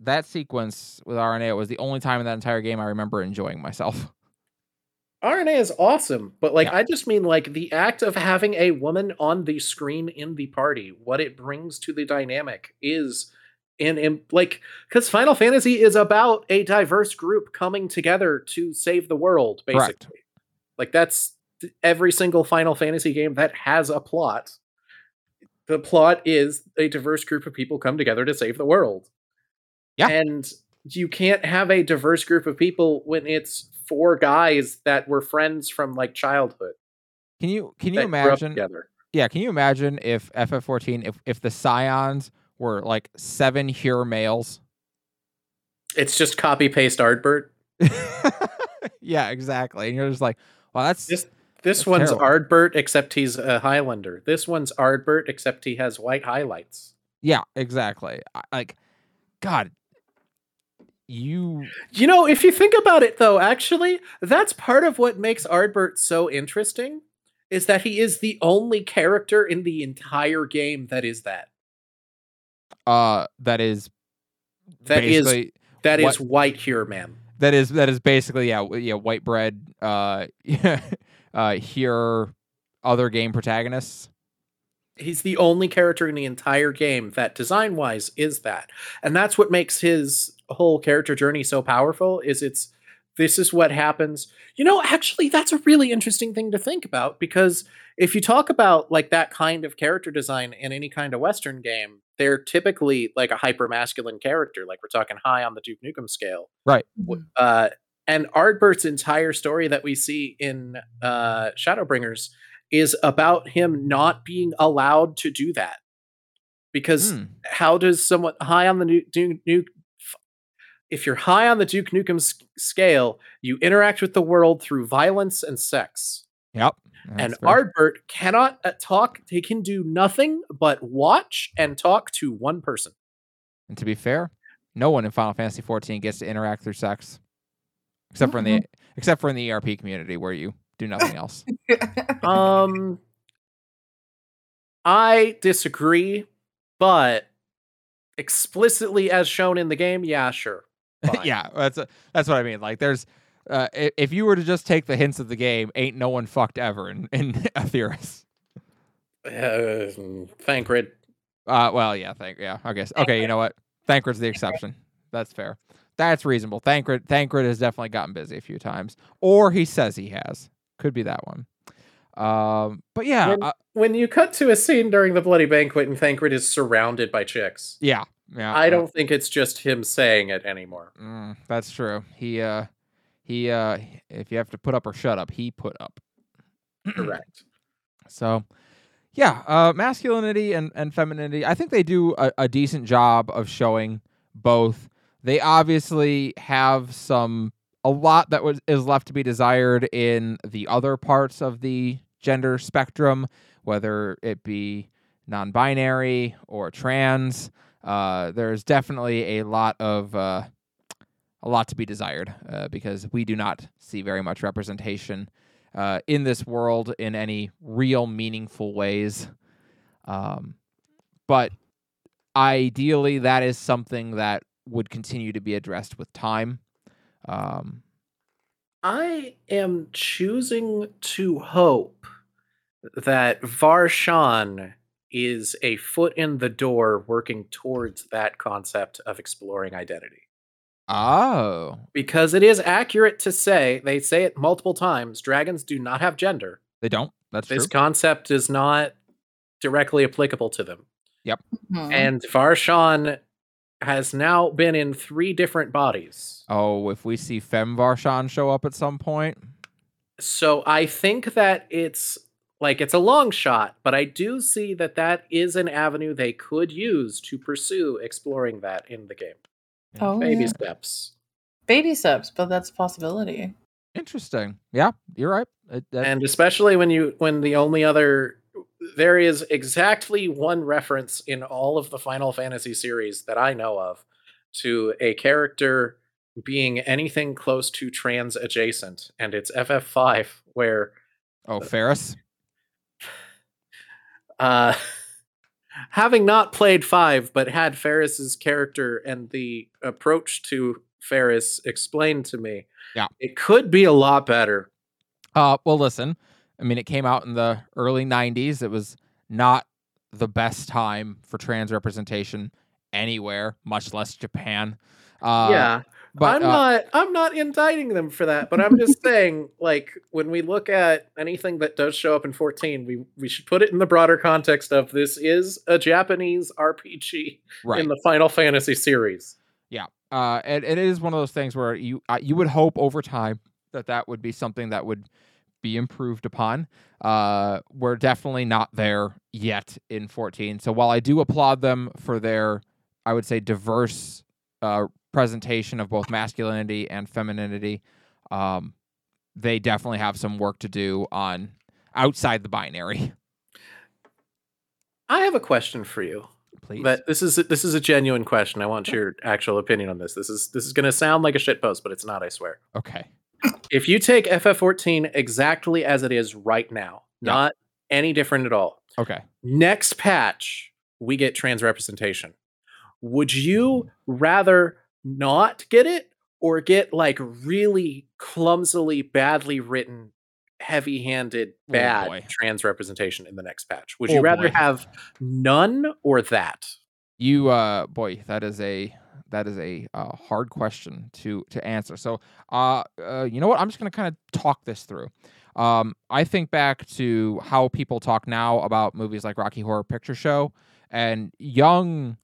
that sequence with Aranea was the only time in that entire game I remember enjoying myself. Aranea is awesome, but like Yeah. I just mean like the act of having a woman on the screen in the party, what it brings to the dynamic is in, in like because Final Fantasy is about a diverse group coming together to save the world, basically. Correct. Like that's every single Final Fantasy game that has a plot. The plot is a diverse group of people come together to save the world. Yeah. And you can't have a diverse group of people when it's four guys that were friends from like childhood. Can you can you that grew up imagine? together. Yeah, can you imagine if FF14 if if the Scions were like seven Hyur males? It's just copy paste Ardbert. yeah, exactly. And you're just like, well, that's This this That's one's terrible. Ardbert except he's a Highlander. This one's Ardbert except he has white highlights. yeah, exactly. Like, God, you You know, if you think about it though, actually, that's part of what makes Ardbert so interesting is that he is the only character in the entire game that is that. uh that is That is that what- is white here man. that is that is basically yeah yeah white bread uh uh here other game protagonists He's the only character in the entire game that design wise is that. And that's what makes his whole character journey so powerful is it's this is what happens. You know, actually that's a really interesting thing to think about because if you talk about like that kind of character design in any kind of western game, they're typically like a hyper masculine character like we're talking high on the Duke Nukem scale. right Uh and Ardbert's entire story that we see in uh Shadowbringers is about him not being allowed to do that. Because Hmm. how does someone high on the Duke, Nuke if you're high on the Duke Nukem s- scale, you interact with the world through violence and sex. yep and fair. Ardbert cannot uh, talk. He can do nothing but watch and talk to one person. and to be fair no one in final fantasy 14 gets to interact through sex except for in the except for in the erp community where you do nothing else Um, I disagree, but explicitly as shown in the game, yeah, sure. yeah that's that's what i mean like there's uh, i- if you were to just take the hints of the game ain't no one fucked ever in in Etheirys. Uh, Thancred. Uh, well, yeah, thank yeah. I guess okay. You know what? Thancred's the exception. That's fair. That's reasonable. Thancred Thancred has definitely gotten busy a few times, or he says he has. Could be that one. Um, but yeah, When- uh, When you cut to a scene during the bloody banquet and Thancred is surrounded by chicks, yeah, yeah. I uh, don't think it's just him saying it anymore. Mm, that's true. He uh, he uh, if you have to put up or shut up, he put up. Correct. So, yeah, uh, masculinity and, and femininity. I think they do a, a decent job of showing both. They obviously have some a lot that was is left to be desired in the other parts of the gender spectrum, whether it be non-binary or trans. Uh, there's definitely a lot of uh, a lot to be desired uh, because we do not see very much representation uh, in this world in any real meaningful ways. Um, but ideally, that is something that would continue to be addressed with time. Um, I am choosing to hope that Varshahn is a foot in the door working towards that concept of exploring identity. oh, Because it is accurate to say, they say it multiple times, dragons do not have gender. they don't. That's This true. concept is not directly applicable to them. Mhm. And Varshahn has now been in three different bodies. Oh, if we see Fem Varshahn show up at some point, So I think that it's like it's a long shot, but I do see that that is an avenue they could use to pursue exploring that in the game. oh, Baby yeah. steps. baby steps, but that's a possibility. interesting. Yeah, you're right. It, And especially when you when the only other there is exactly one reference in all of the Final Fantasy series that I know of to a character being anything close to trans adjacent, and it's FF5 where Oh, Faris. uh having not played 5 but had Faris's character and the approach to Faris explained to me. Yeah. It could be a lot better. Uh, well, listen. I mean, it came out in the early '90s. It was not the best time for trans representation anywhere, much less Japan. Uh, yeah. but I'm uh, not I'm not indicting them for that, but I'm just saying like when we look at anything that does show up in 14, we we should put it in the broader context of this is a Japanese RPG right. in the Final Fantasy series. Yeah. Uh, and, and it is one of those things where you uh, you would hope over time that that would be something that would be improved upon. Uh, we're definitely not there yet in 14. So while I do applaud them for their, I would say, diverse uh, presentation of both masculinity and femininity, um, they definitely have some work to do on outside the binary. I have a question for you. Please. But this is this is a genuine question. I want your actual opinion on this. This is this is going to sound like a shit post, but it's not, I swear. okay. If you take FF14 exactly as it is right now, Yeah. not any different at all, Okay. next patch we get trans representation would you rather not get it or get like really clumsily badly written heavy-handed Oh, bad boy. trans representation in the next patch would Oh, you rather boy. have none or that You uh boy, that is a that is a uh, hard question to to answer. So, uh, uh you know what? I'm just going to kind of talk this through. Um I think back to how people talk now about movies like Rocky Horror Picture Show and young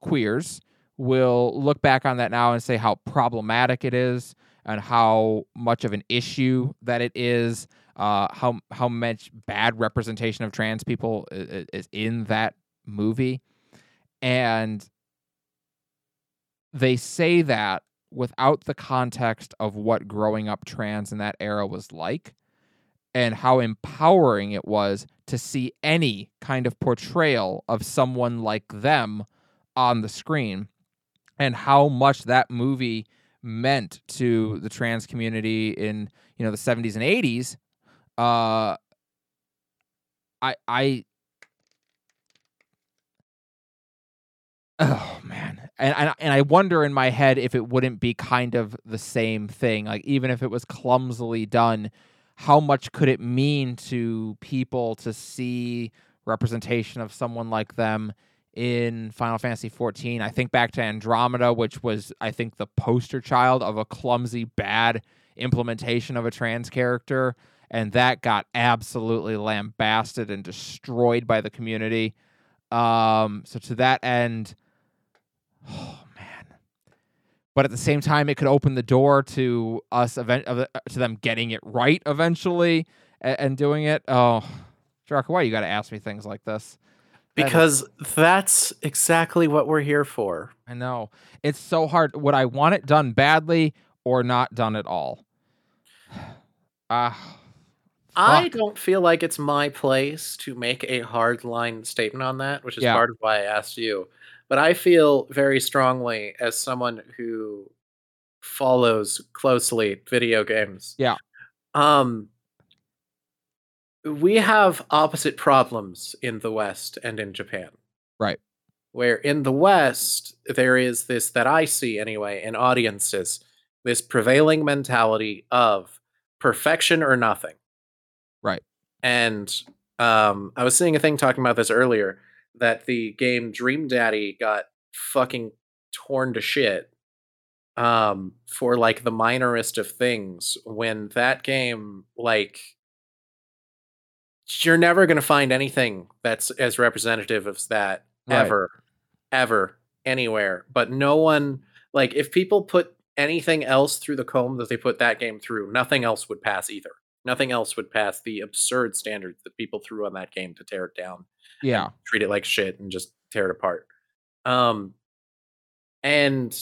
queers will look back on that now and say how problematic it is and how much of an issue that it is uh, how how much bad representation of trans people is, is in that movie and they say that without the context of what growing up trans in that era was like and how empowering it was to see any kind of portrayal of someone like them on the screen and how much that movie meant to the trans community in you know the 70s and 80s uh i i oh man and, and and i wonder in my head if it wouldn't be kind of the same thing like even if it was clumsily done how much could it mean to people to see representation of someone like them in Final Fantasy 14. I think back to Andromeda, which was, I think, the poster child of a clumsy, bad implementation of a trans character. And that got absolutely lambasted and destroyed by the community. Um, so, to that end, oh man. But at the same time, it could open the door to us, event- to them getting it right eventually and, and doing it. Oh, Jarka, why you got to ask me things like this? Because that's exactly what we're here for I know. It's so hard. Would I want it done badly or not done at all? Ah, I don't feel like it's my place to make a hard line statement on that, which is Yeah. part of why I asked you. But I feel very strongly as someone who follows closely video games. Yeah. Um we have opposite problems in the West and in Japan. Right. Where in the West there is this that I see anyway in audiences this prevailing mentality of perfection or nothing. Right. And um, I was seeing a thing talking about this earlier that the game Dream Daddy got fucking torn to shit um, for like the minorest of things when that game like you're never going to find anything that's as representative of that Right. ever ever anywhere. But no one like if people put anything else through the comb that they put that game through nothing else would pass either. Nothing else would pass the absurd standards that people threw on that game to tear it down yeah. treat it like shit and just tear it apart. Um, and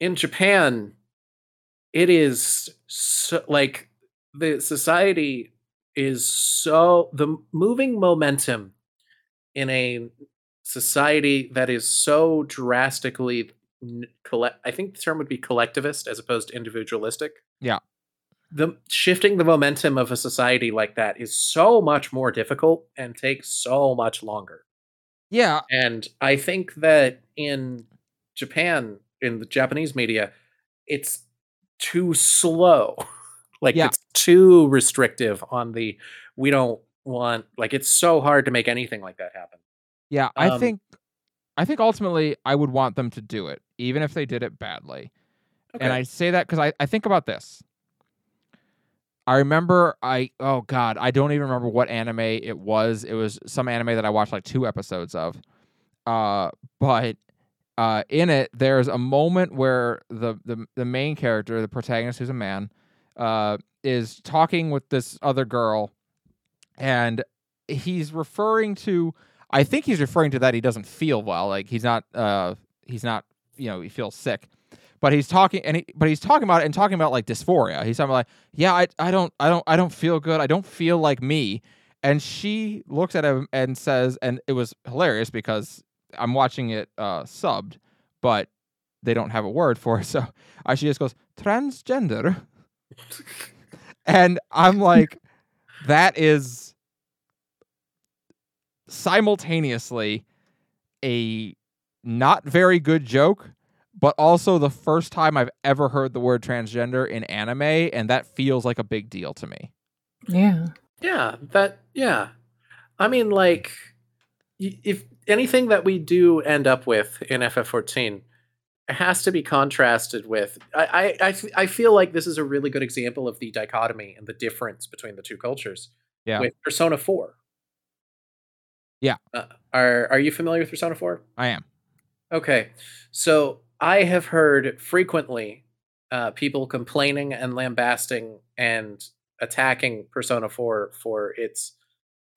in Japan, it is so, like the society is so the moving momentum in a society that is so drastically collect. I think the term would be collectivist as opposed to individualistic. Yeah. The shifting the momentum of a society like that is so much more difficult and takes so much longer. Yeah, And I think that in Japan, in the Japanese media, it's too slow. like Yeah. it's too restrictive on the we don't want like it's so hard to make anything like that happen. yeah. I Um, think, I think ultimately I would want them to do it, even if they did it badly. And I say that because I, I think about this. I remember I oh god I don't even remember what anime it was. It was some anime that I watched like two episodes of. Uh, but uh, in it there's a moment where the the the main character, the protagonist, who's a man, uh, is talking with this other girl, and he's referring to. I think he's referring to that he doesn't feel well. Like he's not. Uh, he's not. You know, he feels sick but he's talking and he, but he's talking about it and talking about like dysphoria. He's talking about like, yeah, I, I don't I don't I don't feel good. I don't feel like me. And she looks at him and says, and it was hilarious because I'm watching it uh, subbed, but they don't have a word for it. So uh, she just goes transgender, and I'm like, that is simultaneously a not very good joke but also the first time I've ever heard the word transgender in anime, and that feels like a big deal to me. Yeah. Yeah, that yeah. I mean like if anything that we do end up with in FF14 it has to be contrasted with I, I, I feel like this is a really good example of the dichotomy and the difference between the two cultures Yeah. with Persona 4. Yeah. Uh, are are you familiar with Persona 4? I am. Okay. So I have heard frequently uh, people complaining and lambasting and attacking Persona 4 for its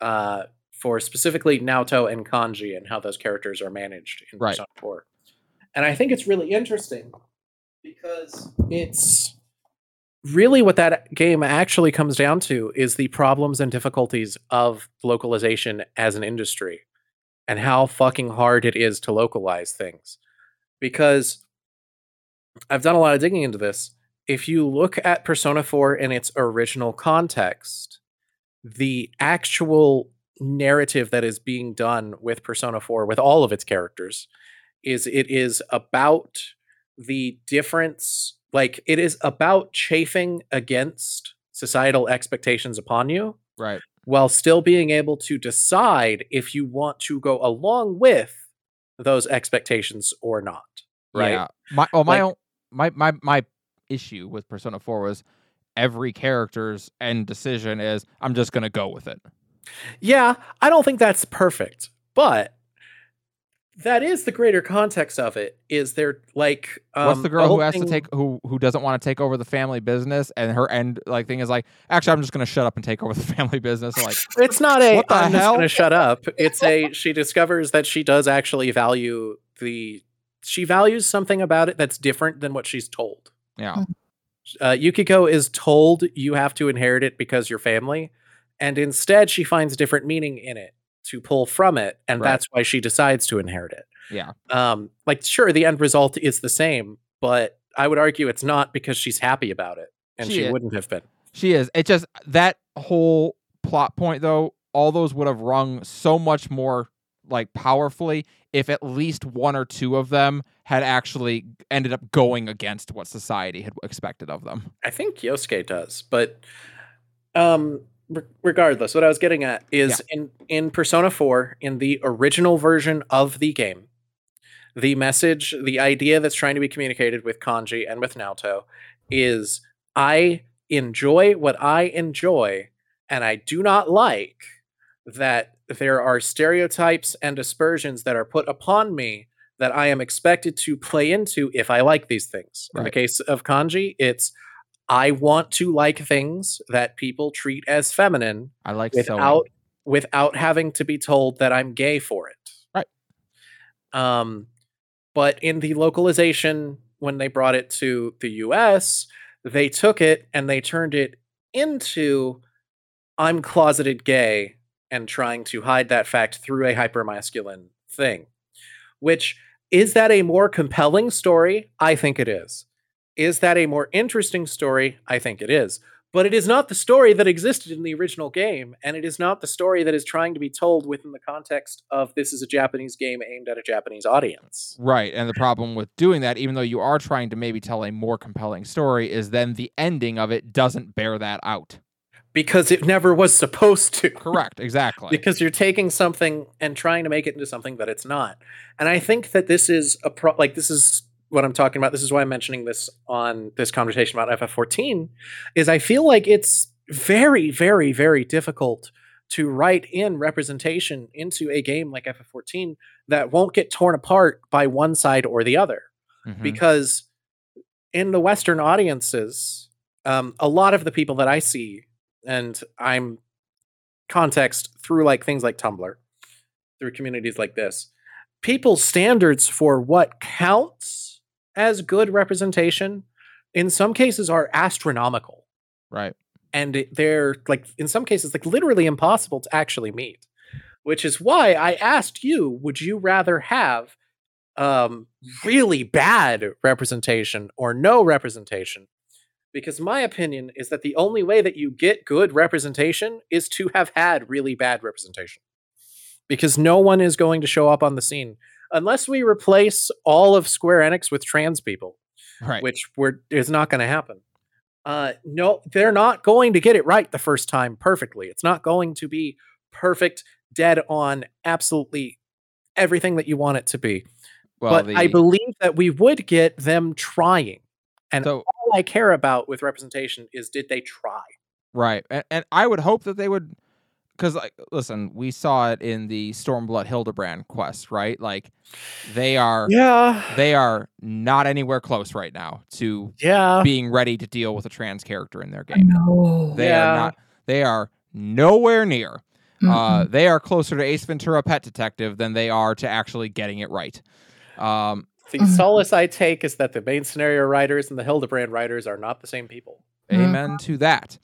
uh, for specifically Naoto and Kanji and how those characters are managed in Right. Persona 4. And I think it's really interesting because it's really what that game actually comes down to is the problems and difficulties of localization as an industry and how fucking hard it is to localize things. Because I've done a lot of digging into this. If you look at Persona 4 in its original context, the actual narrative that is being done with Persona 4 with all of its characters is it is about the difference like it is about chafing against societal expectations upon you Right. while still being able to decide if you want to go along with those expectations or not right Yeah. My well, my Like- own my my my issue with Persona 4 was every character's end decision is I'm just gonna go with it. Yeah, I don't think that's perfect, but that is the greater context of it. Is there like um, What's the girl whole who has to take who who doesn't want to take over the family business and her end like thing is like actually I'm just gonna shut up and take over the family business. I'm like It's not a. What the I'm just hell? gonna shut up. It's a. She discovers that she does actually value the. She values something about it that's different than what she's told. yeah Uh, Yukiko is told you have to inherit it because you're family, and instead she finds different meaning in it to pull from it, and Right. that's why she decides to inherit it. yeah um like sure the end result is the same but i would argue it's not because she's happy about it and She she, wouldn't have been She is. It just that whole plot point though, all those would have rung so much more like powerfully if at least one or two of them had actually ended up going against what society had expected of them. i think yosuke does but um regardless what i was getting at is in in persona 4 in the original version of the game the message the idea that's trying to be communicated with kanji and with naoto is i enjoy what i enjoy and i do not like that there are stereotypes and aspersions that are put upon me that I am expected to play into if I like these things. In the case of kanji, it's I want to like things that people treat as feminine I like sewing. without without having to be told that I'm gay for it. Right. Um but in the localization when they brought it to the US, they took it and they turned it into I'm closeted gay and trying to hide that fact through a hypermasculine thing, which Is that a more compelling story? I think it is. Is that a more interesting story? I think it is. But it is not the story that existed in the original game, and it is not the story that is trying to be told within the context of this is a Japanese game aimed at a Japanese audience. Right. And the problem with doing that, even though you are trying to maybe tell a more compelling story, is then the ending of it doesn't bear that out. Because it never was supposed to. Correct. Exactly. because you're taking something and trying to make it into something that it's not. And I think that this is a pro like this is what I'm talking about. This is why I'm mentioning this on this conversation about FF14 is I feel like it's very very very difficult to write in representation into a game like FF14 that won't get torn apart by one side or the other Mhm. because in the western audiences um, a lot of the people that i see and i'm context through like things like tumblr through communities like this people's standards for what counts as good representation in some cases are astronomical. Right. and they're like in some cases like literally impossible to actually meet which is why i asked you would you rather have um really bad representation or no representation? Because my opinion is that the only way that you get good representation is to have had really bad representation. Because no one is going to show up on the scene unless we replace all of square enix with trans people Right. which we're, is not going to happen. Uh, no, they're not going to get it right the first time perfectly. It's not going to be perfect, dead on, absolutely everything that you want it to be. well, but I believe that we would get them trying. and so All I care about with representation is did they try? Right. And, and I would hope that they would because like listen, we saw it in the Stormblood Hildibrand quest, right? Like they are Yeah. they are not anywhere close right now to Yeah. being ready to deal with a trans character in their game. No. They Yeah. are not they are nowhere near. Uh, Mm-mm. they are closer to Ace Ventura Pet Detective than they are to actually getting it right. Um, The Mhm. solace I take is that the main scenario writers and the Hildibrand writers are not the same people. Amen to that.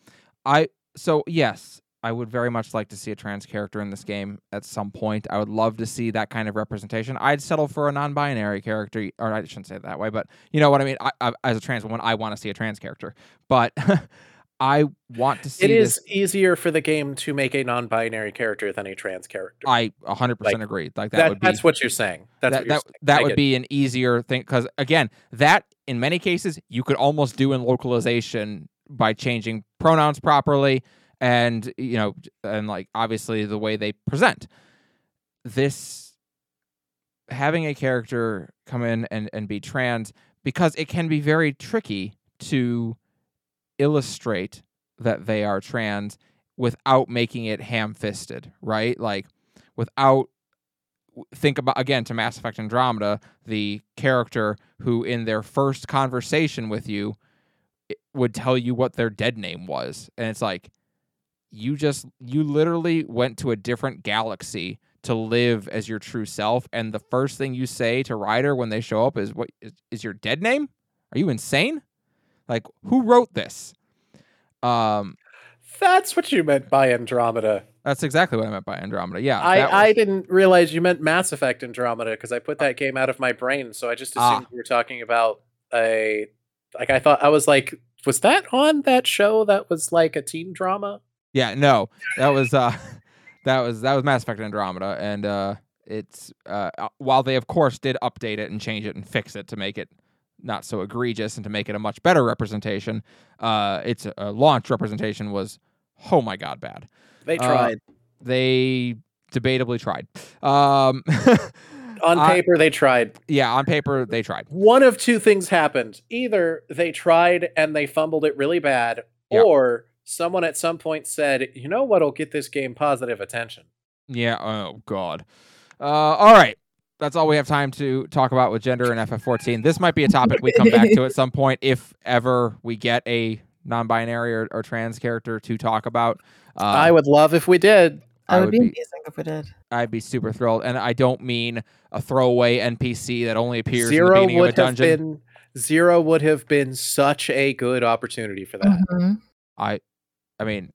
I so yes, I would very much like to see a trans character in this game at some point. I would love to see that kind of representation. I'd settle for a non-binary character, or I shouldn't say it that way, but you know what I mean. I, I, as a trans woman, I want to see a trans character, but I want to see. It is this- easier for the game to make a non-binary character than a trans character. I 100% like, agree. Like that, that, would be that's what you're saying. That's that that, saying. that would be an easier thing because again that in many cases you could almost do in localization by changing pronouns properly and you know and like obviously the way they present this having a character come in and, and be trans because it can be very tricky to illustrate that they are trans without making it ham-fisted right like without think about again to Mass Effect Andromeda, the character who in their first conversation with you would tell you what their dead name was. And it's like you just you literally went to a different galaxy to live as your true self and the first thing you say to Ryder when they show up is what is, is your dead name? Are you insane? Like who wrote this? Um That's what you meant by Andromeda. that's exactly what I meant by Andromeda. Yeah. I, that I didn't realize you meant Mass Effect Andromeda because I put that game out of my brain. So I just assumed Ah. you were talking about a like I thought I was like, was that on that show that was like a teen drama? Yeah, no, that was uh, that was that was Mass Effect Andromeda, and uh, it's uh, uh, while they of course did update it and change it and fix it to make it not so egregious and to make it a much better representation, uh, its uh, launch representation was oh my god bad. They Uh, tried. They debatably tried. Um, on I- paper, they tried. yeah, on paper they tried. One of two things happened. Either they tried and they fumbled it really bad, Yeah. or someone at some point said, you know what'll get this game positive attention? Yeah. Oh God. Uh, all right. That's all we have time to talk about with gender and FF14. This might be a topic we come back to at some point, if ever we get a non-binary or, or trans character to talk about. Uh, I would love if we did. That I would would be be- amazing if we did. I'd be super thrilled, and I don't mean a throwaway NPC that only appears in the Zero beginning of a would have been Zero would have been such a good opportunity for that. Mhm. I, I mean,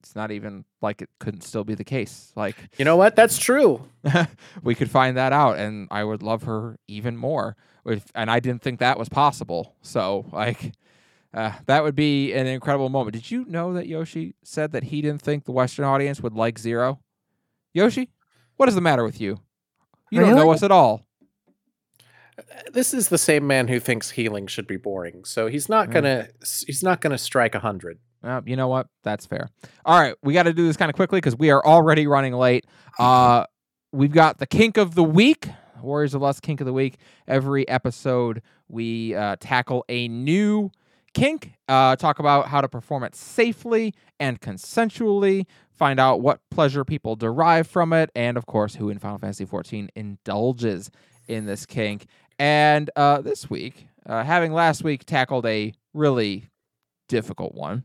it's not even like it couldn't still be the case. Like You know what? That's true. we could find that out, and I would love her even more. If, and I didn't think that was possible. So like. Uh, that would be an incredible moment. Did you know that Yoshi said that he didn't think the Western audience would like Zero? Yoshi, what is the matter with you? You don't know us at all. This is the same man who thinks healing should be boring. So he's not gonna he's not gonna strike a hundred. Uh, you know what? That's fair. All right, we got to do this kind of quickly because we are already running late. Uh, we've got the kink of the week, Warriors of Lust kink of the week. Every episode, we uh, tackle a new kink, uh, talk about how to perform it safely and consensually, find out what pleasure people derive from it, and of course, who in Final Fantasy XIV indulges in this kink. And uh, this week, uh, having last week tackled a really difficult one,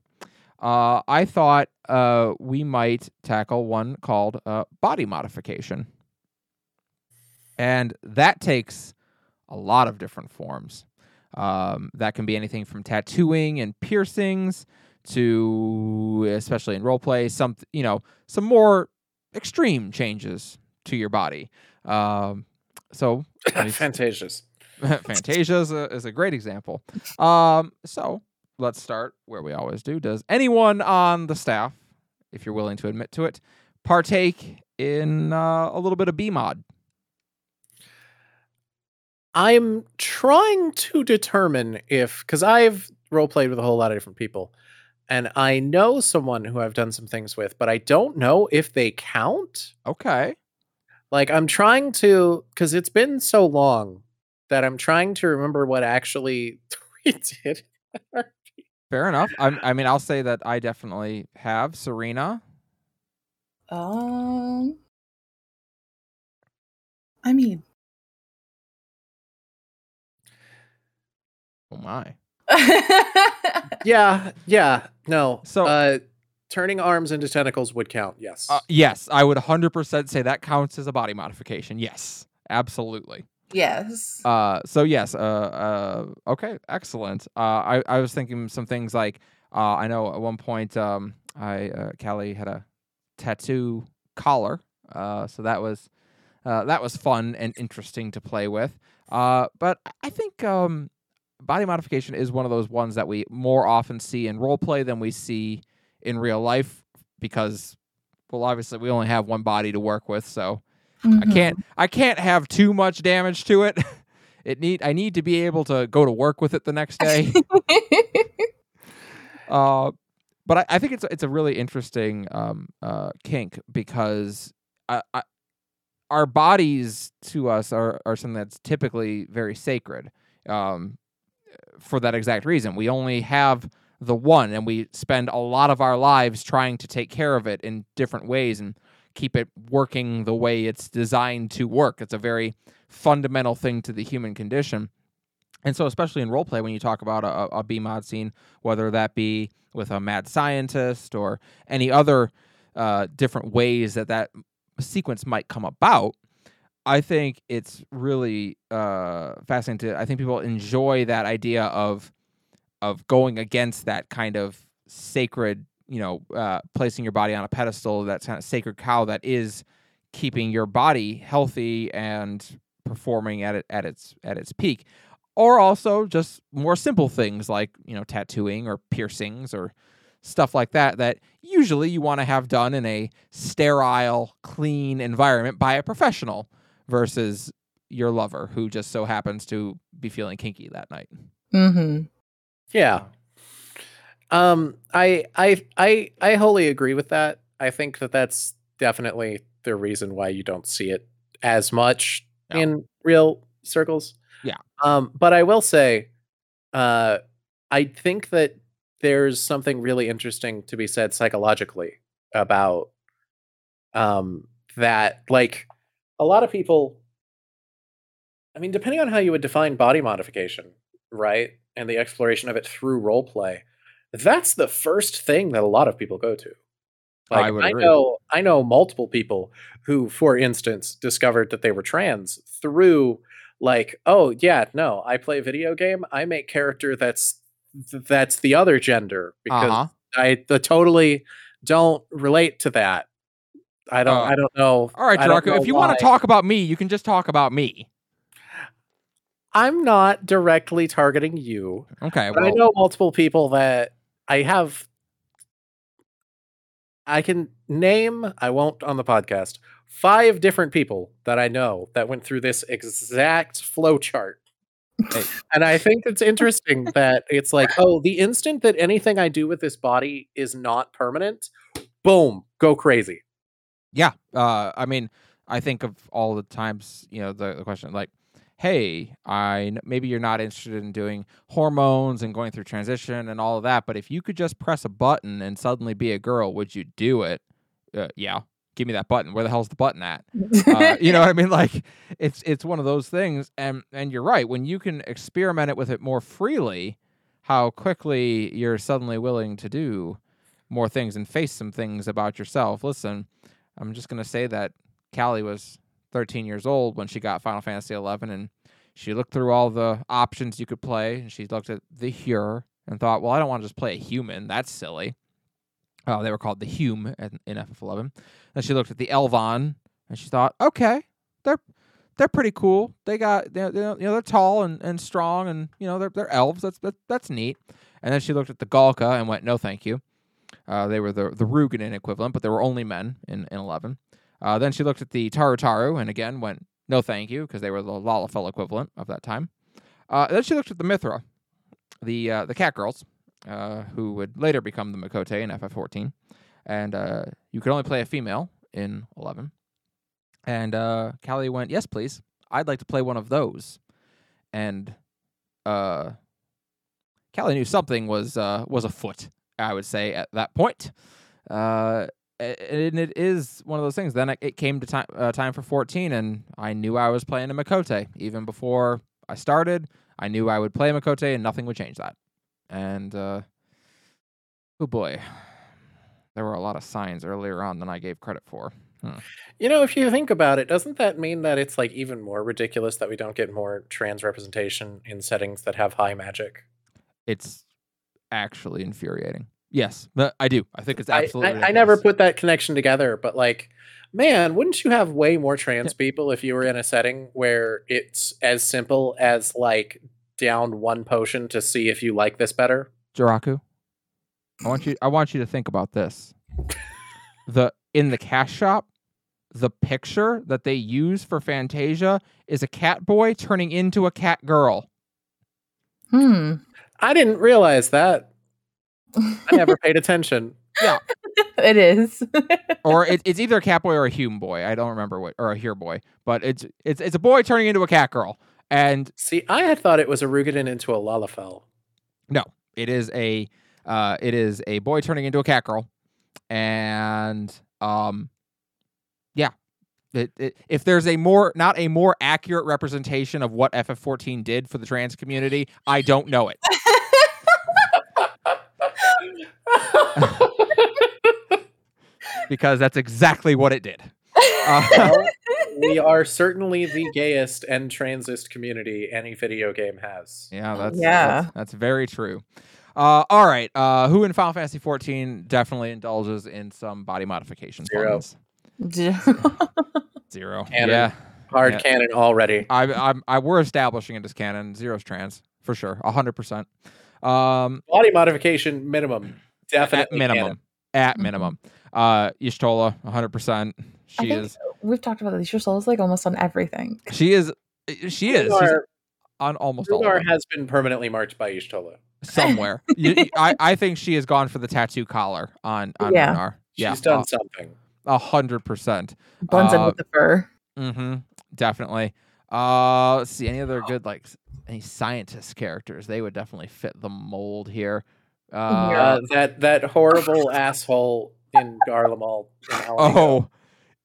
uh, I thought uh, we might tackle one called uh, body modification. And that takes a lot of different forms. Um, that can be anything from tattooing and piercings to, especially in roleplay, some you know some more extreme changes to your body. Um, so let me s- Fantasious. Fantasia is a, is a great example. Um, so let's start where we always do. Does anyone on the staff, if you're willing to admit to it, partake in uh, a little bit of BMod? I'm trying to determine if because I've role played with a whole lot of different people, and I know someone who I've done some things with, but I don't know if they count. Okay. Like I'm trying to because it's been so long that I'm trying to remember what actually we did. Fair enough. I, I mean, I'll say that I definitely have. Serena. Um, I mean, Oh my. yeah, yeah, no. So- uh, turning arms into tentacles would count. Yes. Uh, yes, I would 100% say that counts as a body modification. Yes, absolutely. Yes. Uh, so yes, uh, uh, okay, excellent. Uh, I, I was thinking some things like, uh, I know at one point, um, I, uh, Callie had a tattoo collar. Uh, so that was, uh, that was fun and interesting to play with. Uh, but I- think, um, body modification is one of those ones that we more often see in role play than we see in real life because, well, obviously we only have one body to work with. So, I Mhm. can't I can't have too much damage to it. It need I need to be able to go to work with it the next day. uh, but I, I think it's it's a really interesting um, uh, kink because I, I, our bodies to us are are something that's typically very sacred. Um, for that exact reason, we only have the one, and we spend a lot of our lives trying to take care of it in different ways and keep it working the way it's designed to work. It's a very fundamental thing to the human condition. And so, especially in role play, when you talk about a, a scene, whether that be with a mad scientist or any other uh, different ways that that sequence might come about, I think it's really uh, fascinating. To, I think people enjoy that idea of of going against that kind of sacred, you know, uh, placing your body on a pedestal, that kind of sacred cow that is keeping your body healthy and performing at it at its at its peak or also just more simple things like you know tattooing or piercings or stuff like that that usually you want to have done in a sterile clean environment by a professional versus your lover who just so happens to be feeling kinky that night Mm-hmm. Yeah. Um I I I I wholly agree with that. I think that that's definitely the reason why you don't see it as much Yeah. in real circles. Yeah. Um but I will say uh I think that there's something really interesting to be said psychologically about um that like a lot of people I mean depending on how you would define body modification, right? And the exploration of it through role play. That's the first thing that a lot of people go to. Like I I, know I know multiple people who for instance discovered that they were trans through like oh yeah no I play a video game I make character that's th- that's the other gender because uh-huh I the totally don't relate to that. I don't. Oh. I don't know. All right, Draco. If you want to talk about me, you can just talk about me. I'm not directly targeting you, Okay. but I know multiple people that I have. I can name. I won't on the podcast. Five different people that I know that went through this exact flow chart. And I think it's interesting that it's like, oh, the instant that anything I do with this body is not permanent, boom, go crazy. yeah. Uh, I mean, I think of all the times, you know, the, the question like, hey, I maybe you're not interested in doing hormones and going through transition and all of that, but if you could just press a button and suddenly be a girl, would you do it? Uh, yeah. Give me that button. Where the hell's the button at? uh, you know what I mean? Like it's it's one of those things, and and you're right. When you can experiment it with it more freely, how quickly you're suddenly willing to do more things and face some things about yourself. Listen, I'm just gonna say that Callie was 13 years old when she got Final Fantasy 11, and she looked through all the options you could play, and she looked at the Hyur and thought, well, I don't want to just play a human. That's silly. Uh, they were called the Hume in, in FF11. Then she looked at the Elvaan and she thought, okay, they're they're pretty cool. They got they're, you know they're tall and, and strong and you know they're they're elves. That's that, that's neat. And then she looked at the Galka and went, no, thank you. Uh, they were the the Roegadyn equivalent, but they were only men in in eleven. Uh, then she looked at the Tarutaru and again went, no, thank you, because they were the Lalafell equivalent of that time. Uh, then she looked at the Mithra, the uh, the cat girls, uh, who would later become the Miqo'te in FF14, and uh, you could only play a female in 11. And uh, Callie went, "Yes, please. I'd like to play one of those." And uh, Callie knew something was uh, was afoot. I would say at that point. Uh, and it is one of those things. Then it- came to time uh, time for 14, and I knew I was playing a Miqo'te even before I started. I knew I would play Miqo'te, and nothing would change that. And uh, oh boy, there were a lot of signs earlier on than I gave credit for. You know, if you think about it, doesn't that mean that it's like even more ridiculous that we don't get more trans representation in settings that have high magic? It's actually infuriating. Yes, I do. I think it's absolutely. I, I never put that connection together, but like, man, wouldn't you have way more trans people if you were in a setting where it's as simple as like down one potion to see if you like this better? Jiraku. I want you. I want you to think about this. The in the cash shop, the picture that they use for Fantasia is a cat boy turning into a cat girl. hmm. I didn't realize that. I never paid attention. Yeah. It is. or it, it's either a cat boy or a hume boy. I don't remember what, or a Hyur boy, but it's it's it's a boy turning into a cat girl, and See, I had thought it was a Roegadyn into a Lalafell. No, it is a uh, it is a boy turning into a cat girl, and um, yeah. It, it, if there's a more not a more accurate representation of what FF14 did for the trans community, I don't know it. because that's exactly what it did. Uh, Well, we are certainly the gayest and transist community any video game has. Yeah, that's Yeah. that's, that's very true. Uh, all right, uh, who in Final Fantasy 14 definitely indulges in some body modification? Zero. funs? Zero. Canon. Yeah, Hard Yeah. canon already. I, I'm, I, we're establishing it as canon. Zero's trans for sure, hundred percent. Um, Body modification minimum. Definitely at minimum, canon. at Mhm. minimum. Uh, Y'shtola, hundred percent. I She think is. We've talked about this. Your soul is like almost on everything. She is. She is. She's on almost all. Of them. has been permanently marked by Y'shtola. somewhere. You- you- I, I think she has gone for the tattoo collar on on Yeah. Runar. She's done a- something. a hundred percent. Blends in Uh, with the fur. Mm-hmm. Definitely. Uh, let's see any other good like any scientist characters. They would definitely fit the mold here. Uh, Uh, that that horrible asshole in Garlemald. in oh,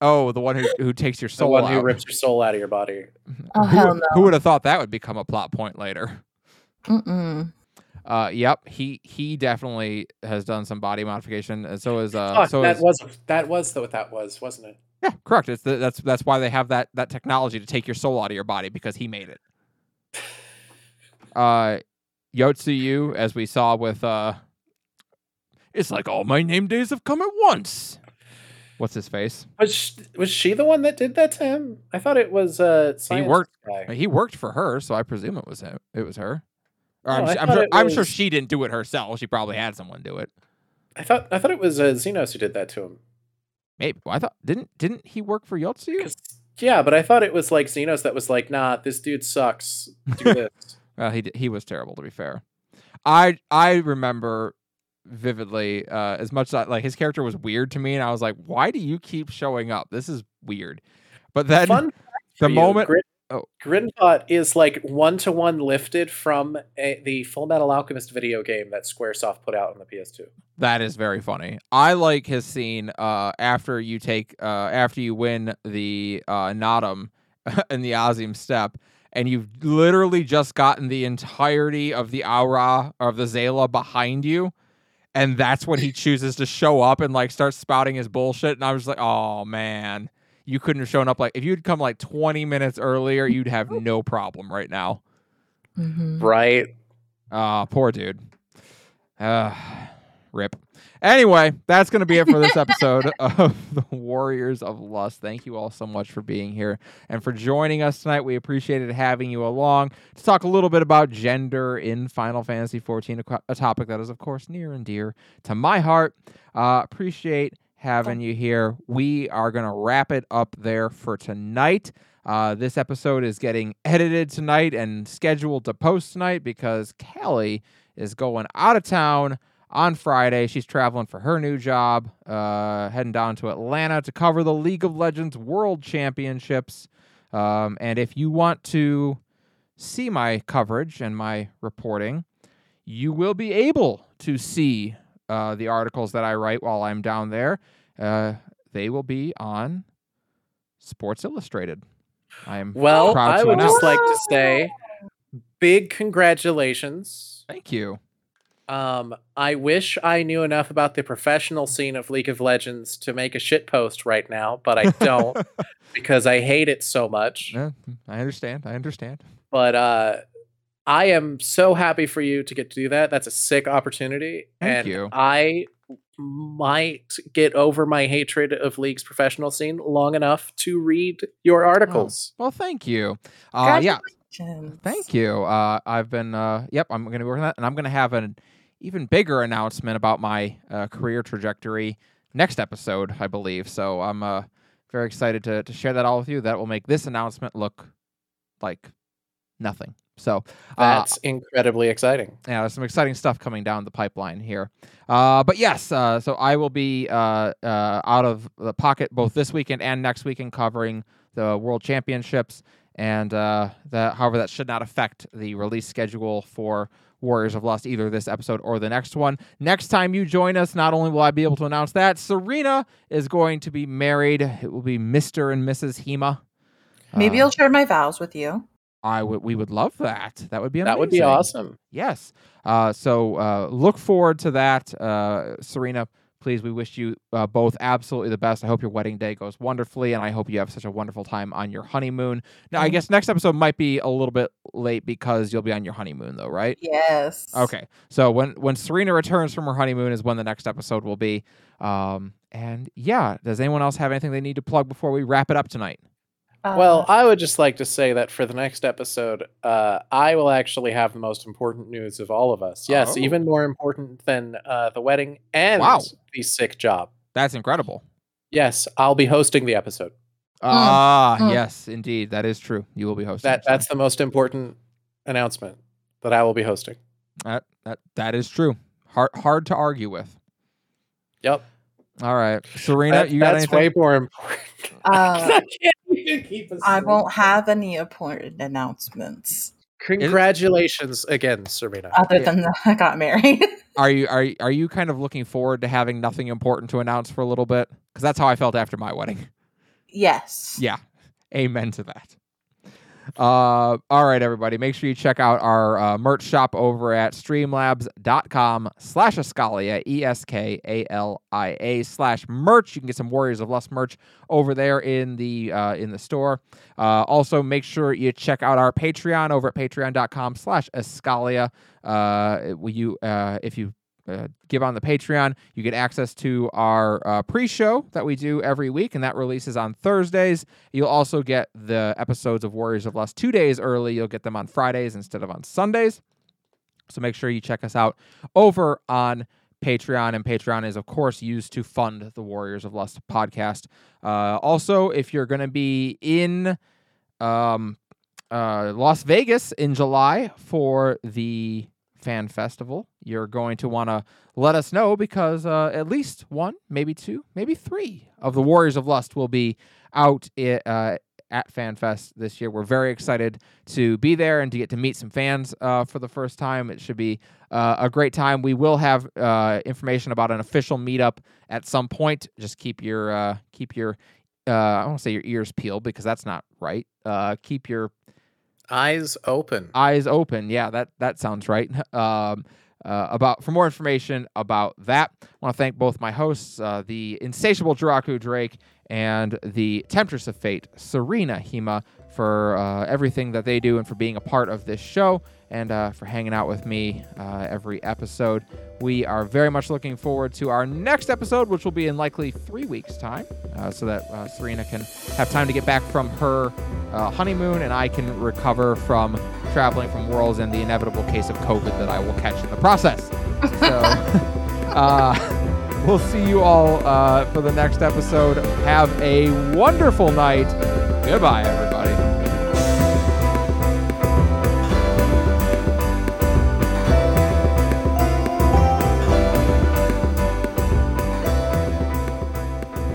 oh, the one who who takes your soul. the one out. who rips your soul out of your body. Oh, who, hell no. who would have thought that would become a plot point later? Mm-mm. Uh, yep, he he definitely has done some body modification, and so is uh, Fuck, so that is was that was what that was, wasn't it? Yeah, correct. It's the, that's that's why they have that that technology to take your soul out of your body because he made it. Uh, Yotsuyu, as we saw with uh, It's like all my name days have come at once. What's his face? Was she, was she the one that did that to him? I thought it was uh science worked- guy. He worked for her, so I presume it was him. It was her. Or No, I'm, I'm sure. it I'm sure she didn't do it herself. She probably had someone do it. I thought I thought it was uh, Zenos who did that to him. Maybe. Well, I thought didn't didn't he work for Yotsu? 'Cause- Yeah, but I thought it was like Zenos that was like, nah, this dude sucks. Do this. Well, he he was terrible to be fair. I I remember vividly uh, as much as like his character was weird to me, and I was like, why do you keep showing up? This is weird. But then Fun the you, moment Grin- oh. Grynewaht is like one to one lifted from a, the Full Metal Alchemist video game that SquareSoft put out on the PS2. That is very funny. I like his scene uh, after you take uh, after you win the uh, Naadam in the Azim Steppe, and you've literally just gotten the entirety of the Au Ra of the Xaela behind you, and that's when he chooses to show up and like start spouting his bullshit. And I was like, oh man, you couldn't have shown up like if you'd come like twenty minutes earlier, you'd have no problem right now. Mhm. Right. Ah, poor dude. Uh, rip. Anyway, that's going to be it for this episode of the Warriors of Lust. Thank you all so much for being here and for joining us tonight. We appreciated having you along to talk a little bit about gender in Final Fantasy XIV, a, topic that is, of course, near and dear to my heart. Uh, appreciate having you here. We are going to wrap it up there for tonight. Uh, this episode is getting edited tonight and scheduled to post tonight because Kelly is going out of town on Friday. She's traveling for her new job, uh, heading down to Atlanta to cover the League of Legends World Championships. Um, and if you want to see my coverage and my reporting, you will be able to see uh, the articles that I write while I'm down there. Uh, they will be on Sports Illustrated. I'm Well, proud I to would announce. just like to say big congratulations. Thank you. Um, I wish I knew enough about the professional scene of League of Legends to make a shit post right now, but I don't because I hate it so much. Yeah, I understand. I understand. But uh, I am so happy for you to get to do that. That's a sick opportunity. Thank and you. I might get over my hatred of League's professional scene long enough to read your articles. Well, thank you. Uh, yeah, thank you. Uh, I've been, uh, yep, I'm going to be working on that, and I'm going to have an even bigger announcement about my uh, career trajectory next episode, I believe. So I'm uh, very excited to to share that all with you. That will make this announcement look like nothing. So uh, That's incredibly exciting. yeah, there's some exciting stuff coming down the pipeline here. Uh, but yes, uh, so I will be uh, uh, out of the pocket both this weekend and next weekend covering the World Championships, and uh, that however that should not affect the release schedule for Warriors of Lust either this episode or the next one. Next time you join us, not only will I be able to announce that Serena is going to be married. It will be Mister and Mrs. Hema. Maybe Uh, I'll share my vows with you. I would. We would love that. That would be amazing. That would be awesome. Yes. Uh, so uh, look forward to that. Uh, Serena, please, we wish you uh, both absolutely the best. I hope your wedding day goes wonderfully, and I hope you have such a wonderful time on your honeymoon. Now, I guess next episode might be a little bit late because you'll be on your honeymoon, though, right? Yes. Okay. So when when Serena returns from her honeymoon is when the next episode will be. Um, and yeah, does anyone else have anything they need to plug before we wrap it up tonight? Uh, Well, I would just like to say that for the next episode, uh, I will actually have the most important news of all of us. Yes, Oh. even more important than uh, the wedding and Wow. the sick job. That's incredible. Yes, I'll be hosting the episode. Ah, mm. yes, indeed, that is true. You will be hosting. That that's the most important announcement that I will be hosting. That that that is true. Hard hard to argue with. Yep. All right, Serena, That- you got that's anything? way more important. Uh, I can't even keep a I straight won't have any important announcements Congratulations again, Serena. other Yeah. than that I got married. Are you are you- are you kind of looking forward to having nothing important to announce for a little bit? Because that's how I felt after my wedding. yes. Yeah, amen to that. Uh, all right, everybody, make sure you check out our uh, merch shop over at streamlabs.com slash Eskalia, E-S-K-A-L-I-A slash merch. You can get some Warriors of Lust merch over there in the uh, in the store. Uh, also, make sure you check out our Patreon over at patreon.com slash Eskalia. Uh, you, uh, if you uh, give on the Patreon, you get access to our uh, pre-show that we do every week, and that releases on Thursdays. You'll also get the episodes of Warriors of Lust two days early. You'll get them on Fridays instead of on Sundays. So make sure you check us out over on Patreon, and Patreon is, of course, used to fund the Warriors of Lust podcast. Uh, also, if you're going to be in um, uh, Las Vegas in July for the fan festival, you're going to want to let us know because uh, at least one, maybe two, maybe three of the Warriors of Lust will be out uh, at FanFest this year. We're very excited to be there and to get to meet some fans uh, for the first time. It should be uh, a great time. We will have uh, information about an official meetup at some point. Just keep your uh, keep your uh, I don't say your ears peeled because that's not right. Uh, keep your Eyes open. eyes open. Yeah, that that sounds right. Um, uh, about for more information about that, I want to thank both my hosts, uh, the insatiable Jiraku Drake and the Temptress of Fate, Serena Hema, for uh, everything that they do and for being a part of this show and uh, for hanging out with me uh, every episode. We are very much looking forward to our next episode, which will be in likely three weeks' time, uh, so that uh, Serena can have time to get back from her uh, honeymoon and I can recover from traveling from worlds and the inevitable case of COVID that I will catch in the process. So, uh, we'll see you all uh, for the next episode. Have a wonderful night. Goodbye, everybody.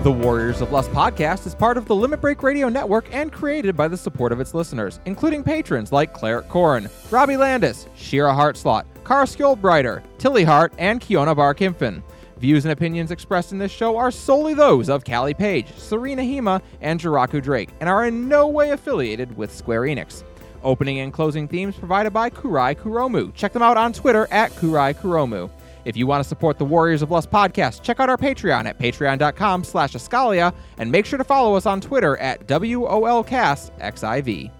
The Warriors of Lust podcast is part of the Limit Break Radio Network and created by the support of its listeners, including patrons like Claire Corin, Robbie Landis, Shira Hartslot, Cara Skjoldbrighter, Tilly Hart, and Kiona Bar Kimpfen. Views and opinions expressed in this show are solely those of Callie Page, Serena Hema, and Jiraku Drake, and are in no way affiliated with Square Enix. Opening and closing themes provided by Kurai Kuromu. Check them out on Twitter at Kurai Kuromu. If you want to support the Warriors of Lust podcast, check out our Patreon at patreon.com slash Eskalia, and make sure to follow us on Twitter at WOLCastXIV.